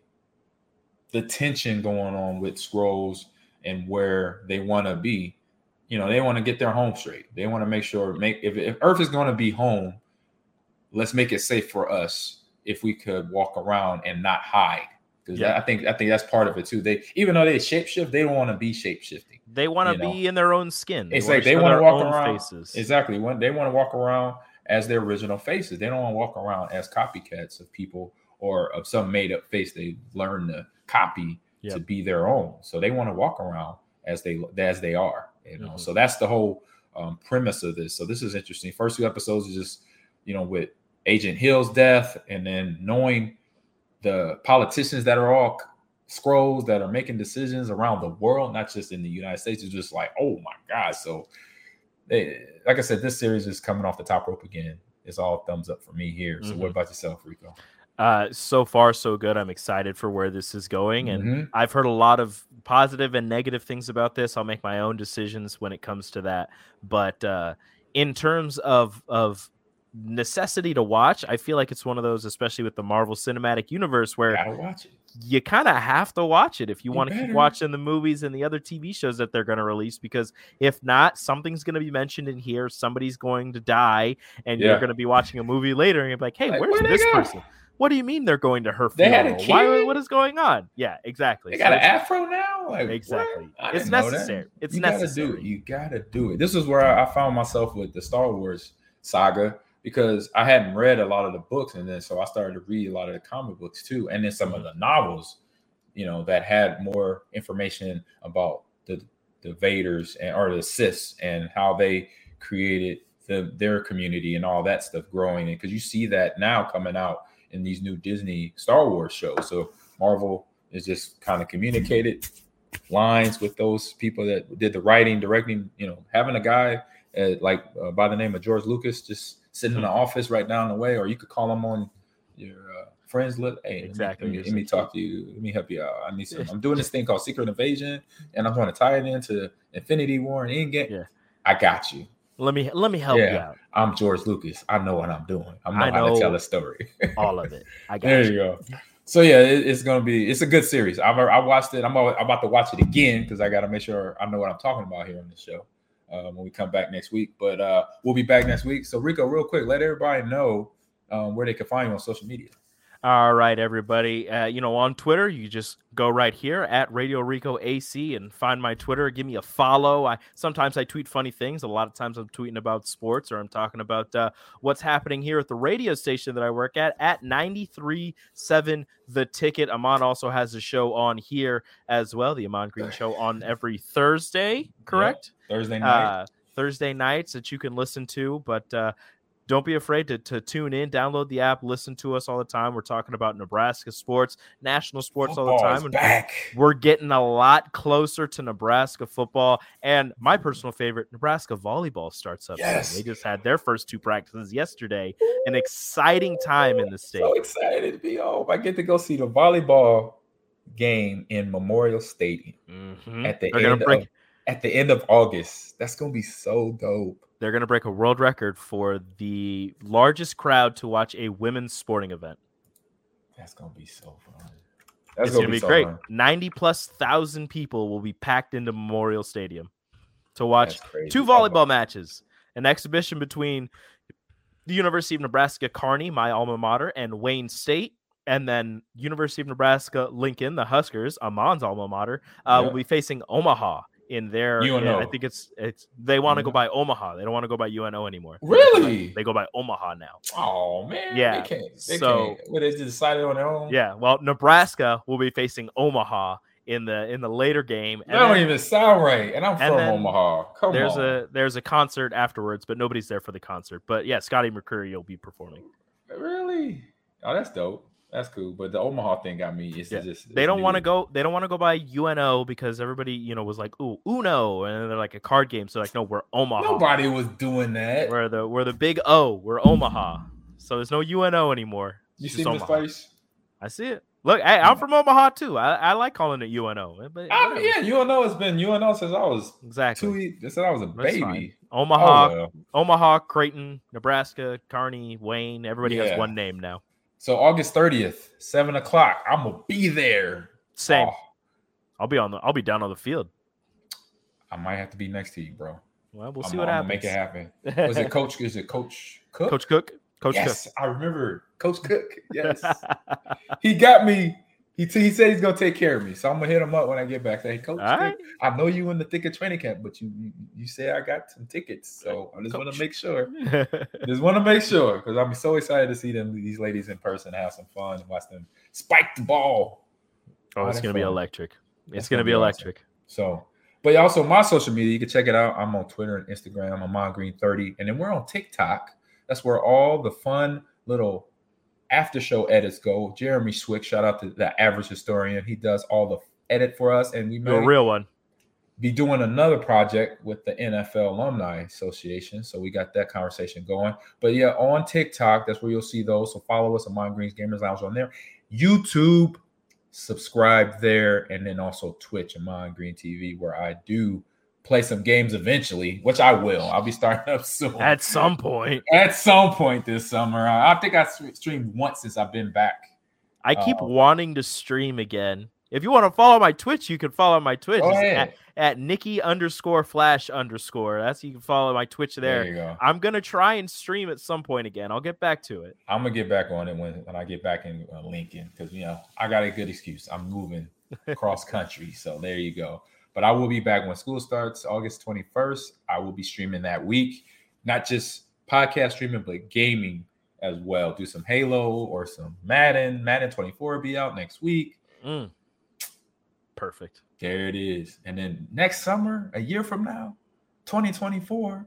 the tension going on with Skrulls and where they want to be. You know, they want to get their home straight. They want to make sure make if, if Earth is going to be home, let's make it safe for us if we could walk around and not hide. Because Yeah. I think I think that's part of it too. They even though they shapeshift, they don't want to be shapeshifting. They want You to know. be in their own skin. It's like they want to walk around. faces. Exactly. When they want to walk around as their original faces. They don't want to walk around as copycats of people or of some made up face they learn to copy to be their own. So they want to walk around as they as they are. You know. Mhm. So that's the whole um, premise of this. So this is interesting. First two episodes is just you know with Agent Hill's death, and then knowing the politicians that are all Skrulls that are making decisions around the world, not just in the United States. It's just like, oh my god. So they, like I said, this series is coming off the top rope again. It's all thumbs up for me here. So what Mhm. about yourself, Rico? Uh, so far, so good. I'm excited for where this is going, and Mhm. I've heard a lot of positive and negative things about this. I'll make my own decisions when it comes to that. But uh, in terms of of necessity to watch, I feel like it's one of those, especially with the Marvel Cinematic Universe, where you kind of have to watch it if you You want to keep watching the movies and the other TV shows that they're going to release. Because if not, something's going to be mentioned in here. Somebody's going to die, and Yeah. you're going to be watching a movie later, and you're like, "Hey, Like, where's this person? What do you mean they're going to her They funeral? Why? What is going on? Yeah, exactly. They So got an afro now. Like? Exactly. It's necessary. It's you Gotta do it. You gotta do it. This is where I, I found myself with the Star Wars saga because I hadn't read a lot of the books, and then so I started to read a lot of the comic books too, and then some of the novels, you know, that had more information about the the Vaders and or the Siths and how they created the, their community and all that stuff growing, and because you see that now coming out in these new Disney Star Wars shows. So Marvel is just kind of communicated lines with those people that did the writing, directing. You know, having a guy uh, like uh, by the name of George Lucas just sitting in the office right down the way, or you could call them on your uh, friends list. Hey, let me- Exactly. Let me, let me talk to you. Let me help you out. I need some. I'm doing this thing called Secret Invasion, and I'm going to tie it into Infinity War and Endgame. Yeah. I got you. Let me let me help you out. I'm George Lucas. I know what I'm doing. I know, I how to tell a story. All of it. I got there you. you go. So yeah, it, it's gonna be it's a good series. I've I watched it. I'm, al- I'm about to watch it again because I got to make sure I know what I'm talking about here on the show uh, when we come back next week. But uh, we'll be back next week. So Rico, real quick, let everybody know um, where they can find you on social media. All right, everybody. Uh, you know, on Twitter, you just go right here at Radio Rico AC and find my Twitter. Give me a follow. I sometimes I tweet funny things. A lot of times I'm tweeting about sports or I'm talking about uh, what's happening here at the radio station that I work at at 93.7 The Ticket. Ahman also has a show on here as well. The Ahman Green Show on every Thursday, correct? Thursday night. uh, Thursday nights that you can listen to. But uh, don't be afraid to, to tune in, download the app, listen to us all the time. We're talking about Nebraska sports, national sports all the time. And back. we're getting a lot closer to Nebraska football. And my personal favorite, Nebraska volleyball starts up. soon. Yes. They just had their first two practices yesterday. An exciting time in the state. So excited to be home. I get to go see the volleyball game in Memorial Stadium Mhm. at the They're gonna end of at the end of August. That's gonna be so dope. they're gonna break a world record for the largest crowd to watch a women's sporting event. That's gonna be so fun. That's it's gonna be so great. fun. 90 plus thousand people will be packed into Memorial Stadium to watch two volleyball matches, an exhibition between the University of Nebraska Kearney, my alma mater, and Wayne State. And then University of Nebraska Lincoln, the Huskers, Ahman's alma mater, uh, will be facing Omaha in their. UNO. I think it's it's they want to go Mhm. by Omaha. They don't want to go by UNO anymore. Really? They go by Omaha now. Oh man. Yeah, They can't. They so- can't. What they decided on their own. Yeah. Well, Nebraska will be facing Omaha in the in the later game. That don't even sound right. And I'm and from Omaha. Come there's on. a there's a concert afterwards, but nobody's there for the concert. But yeah, Scotty McCreery will be performing. really. Oh, that's dope. That's cool. But the Omaha thing got me. It's Yeah. just They don't want to go. They don't want to go by UNO because everybody you know was like, ooh Uno, and they're like a card game. So like, no, we're Omaha. Nobody was doing that. We're the we're the big O. We're Omaha. So there's no UNO anymore. You see this face? I see it. Look, hey, I'm from Omaha too. I, I like calling it UNO. But I mean, yeah, UNO has been UNO since I was exactly. two. Since I was a That's fine. baby. Omaha, Oh, well. Omaha, Creighton, Nebraska, Kearney, Wayne. Everybody has one name now. So August 30th, seven o'clock. I'm gonna be there. Same. Oh, I'll be on the. I'll be down on the field. I might have to be next to you, bro. Well, we'll I'm, see what I'm happens. Make it happen. Was it Coach? Is it Coach Cook? Coach Cook? Coach yes, I remember Coach Cook. Yes, he got me. He, he said he's gonna take care of me, so I'm gonna hit him up when I get back. Say, hey, Coach, right. I know you in the thick of training camp, but you you, you say I got some tickets, so I just want to make sure. Just want to make sure because I'm so excited to see them these ladies in person, have some fun, and watch them spike the ball. oh, it's gonna be electric. That's It's gonna, gonna be be awesome. electric. So, but also my social media, you can check it out. I'm on Twitter and Instagram. I'm on Green 30, and then we're on TikTok. That's where all the fun little after show edits go. Jeremy Swick, shout out to the average historian. He does all the edit for us, and we You're a real one. be doing another project with the NFL Alumni Association. So we got that conversation going. But yeah, on TikTok, that's where you'll see those. So follow us on Ahman Green's Gamers Lounge on there. YouTube, subscribe there, and then also Twitch and Ahman Green TV, where I do play some games eventually, which I will. I'll be starting up soon. At some point, At some point this summer. I I think I streamed once since I've been back. I keep Oh. wanting to stream again. If you want to follow my Twitch, you can follow my Twitch Go It's ahead. at, at Nikki underscore Flash underscore. That's you can follow my Twitch there. There you go. I'm gonna try and stream at some point again. I'll get back to it. I'm gonna get back on it when, when I get back in uh, Lincoln because you know I got a good excuse. I'm moving cross country, so there you go. But I will be back when school starts, August 21st. I will be streaming that week, not just podcast streaming, but gaming as well. Do some Halo or some Madden. Madden 24 will be out next week. Mm. Perfect. There it is. And then next summer, a year from now, 2024,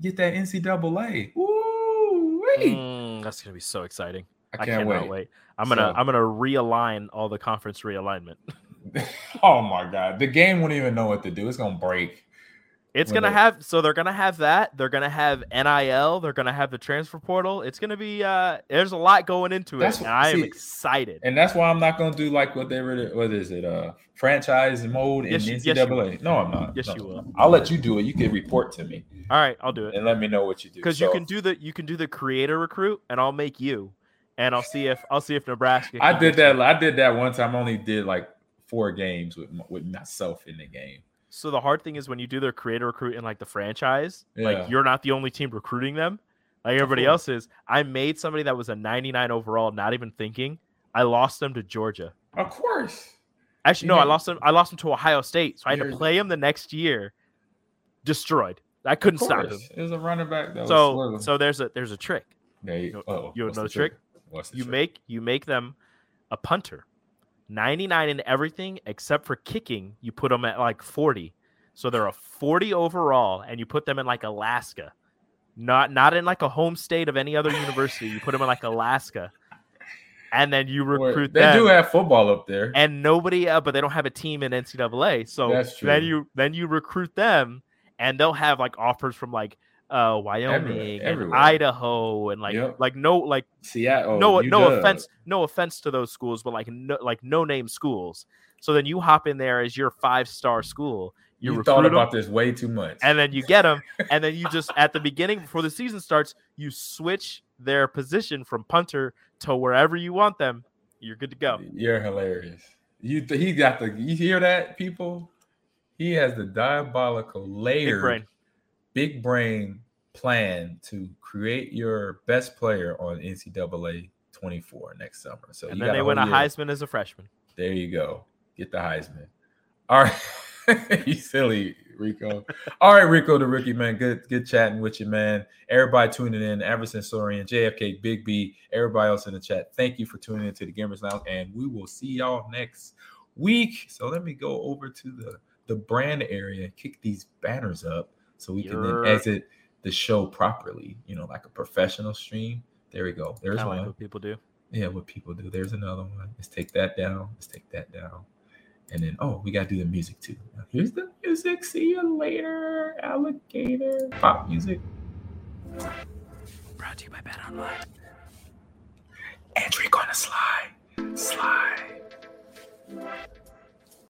get that NCAA. Woo! Mm, that's gonna be so exciting. I I, can't cannot wait. wait. I'm gonna I'm gonna realign all the conference realignment. oh my god, the game won't even know what to do. It's gonna break. It's gonna they- have so they're gonna have that. They're gonna have NIL. They're gonna have the transfer portal. It's gonna be uh there's a lot going into it. That's and what- I am excited. And that's why I'm not gonna do like what they were. What is it? Uh, franchise mode in Yes, you- yes, NCAA. no, I'm not. Yes, No. you will. I'll let you do it. You can report to me All right, I'll do it. and let me know what you do. Because you can do the you can do the creator recruit and I'll make you. And I'll see if I'll see if Nebraska I did you. that. I did that one time. I only did like four games with with myself in the game. So the hard thing is when you do their creator recruit in like the franchise, Yeah. like you're not the only team recruiting them. Like everybody else is. I made somebody that was a 99 overall, not even thinking. I lost them to Georgia. Of course. Actually, You no, I did. lost them. I lost them to Ohio State, so I had to play him the next year. Destroyed. I couldn't stop him. It was a running back that was So, slow. so there's a there's a trick. There you, you- oh, you know the trick? What's the You trick? make you make them a punter. 99 in everything except for kicking. You put them at like 40. So they're a 40 overall, and you put them in like Alaska, not not in like a home state of any other university. You put them in like Alaska, and then you recruit They them. do have football up there. and nobody, uh, but they don't have a team in NCAA. So That's then you then you recruit them, and they'll have like offers from like uh Wyoming and everywhere. Idaho and like Yep. like no like Seattle. no no offense no offense to those schools but like no like no name schools so then you hop in there as your five star school you, You thought about this way too much. and then you get them and then you just at the beginning before the season starts you switch their position from punter to wherever you want them you're good to go You're hilarious. You he got the you hear that people? He has the diabolical brain big brain plan to create your best player on NCAA 24 next summer. So and then they win a year. heisman as a freshman There you go. Get the Heisman. All right. you silly, Rico. All right, Rico the rookie, man. Good, good chatting with you, man. Everybody tuning in. Everson Sorian, JFK, Big B, everybody else in the chat. Thank you for tuning in to the Gamers Lounge, and we will see y'all next week. So let me go over to the the brand area and kick these banners up so we can then exit the show properly. You know, like a professional stream. There we go. There's Kinda one. like what people do Yeah, what people do. There's another one. Let's take that down. Let's take that down. And then, oh, we got to do the music too. Here's the music. See you later, alligator. Pop music. brought to you by bet online Andrew gonna slide. Slide.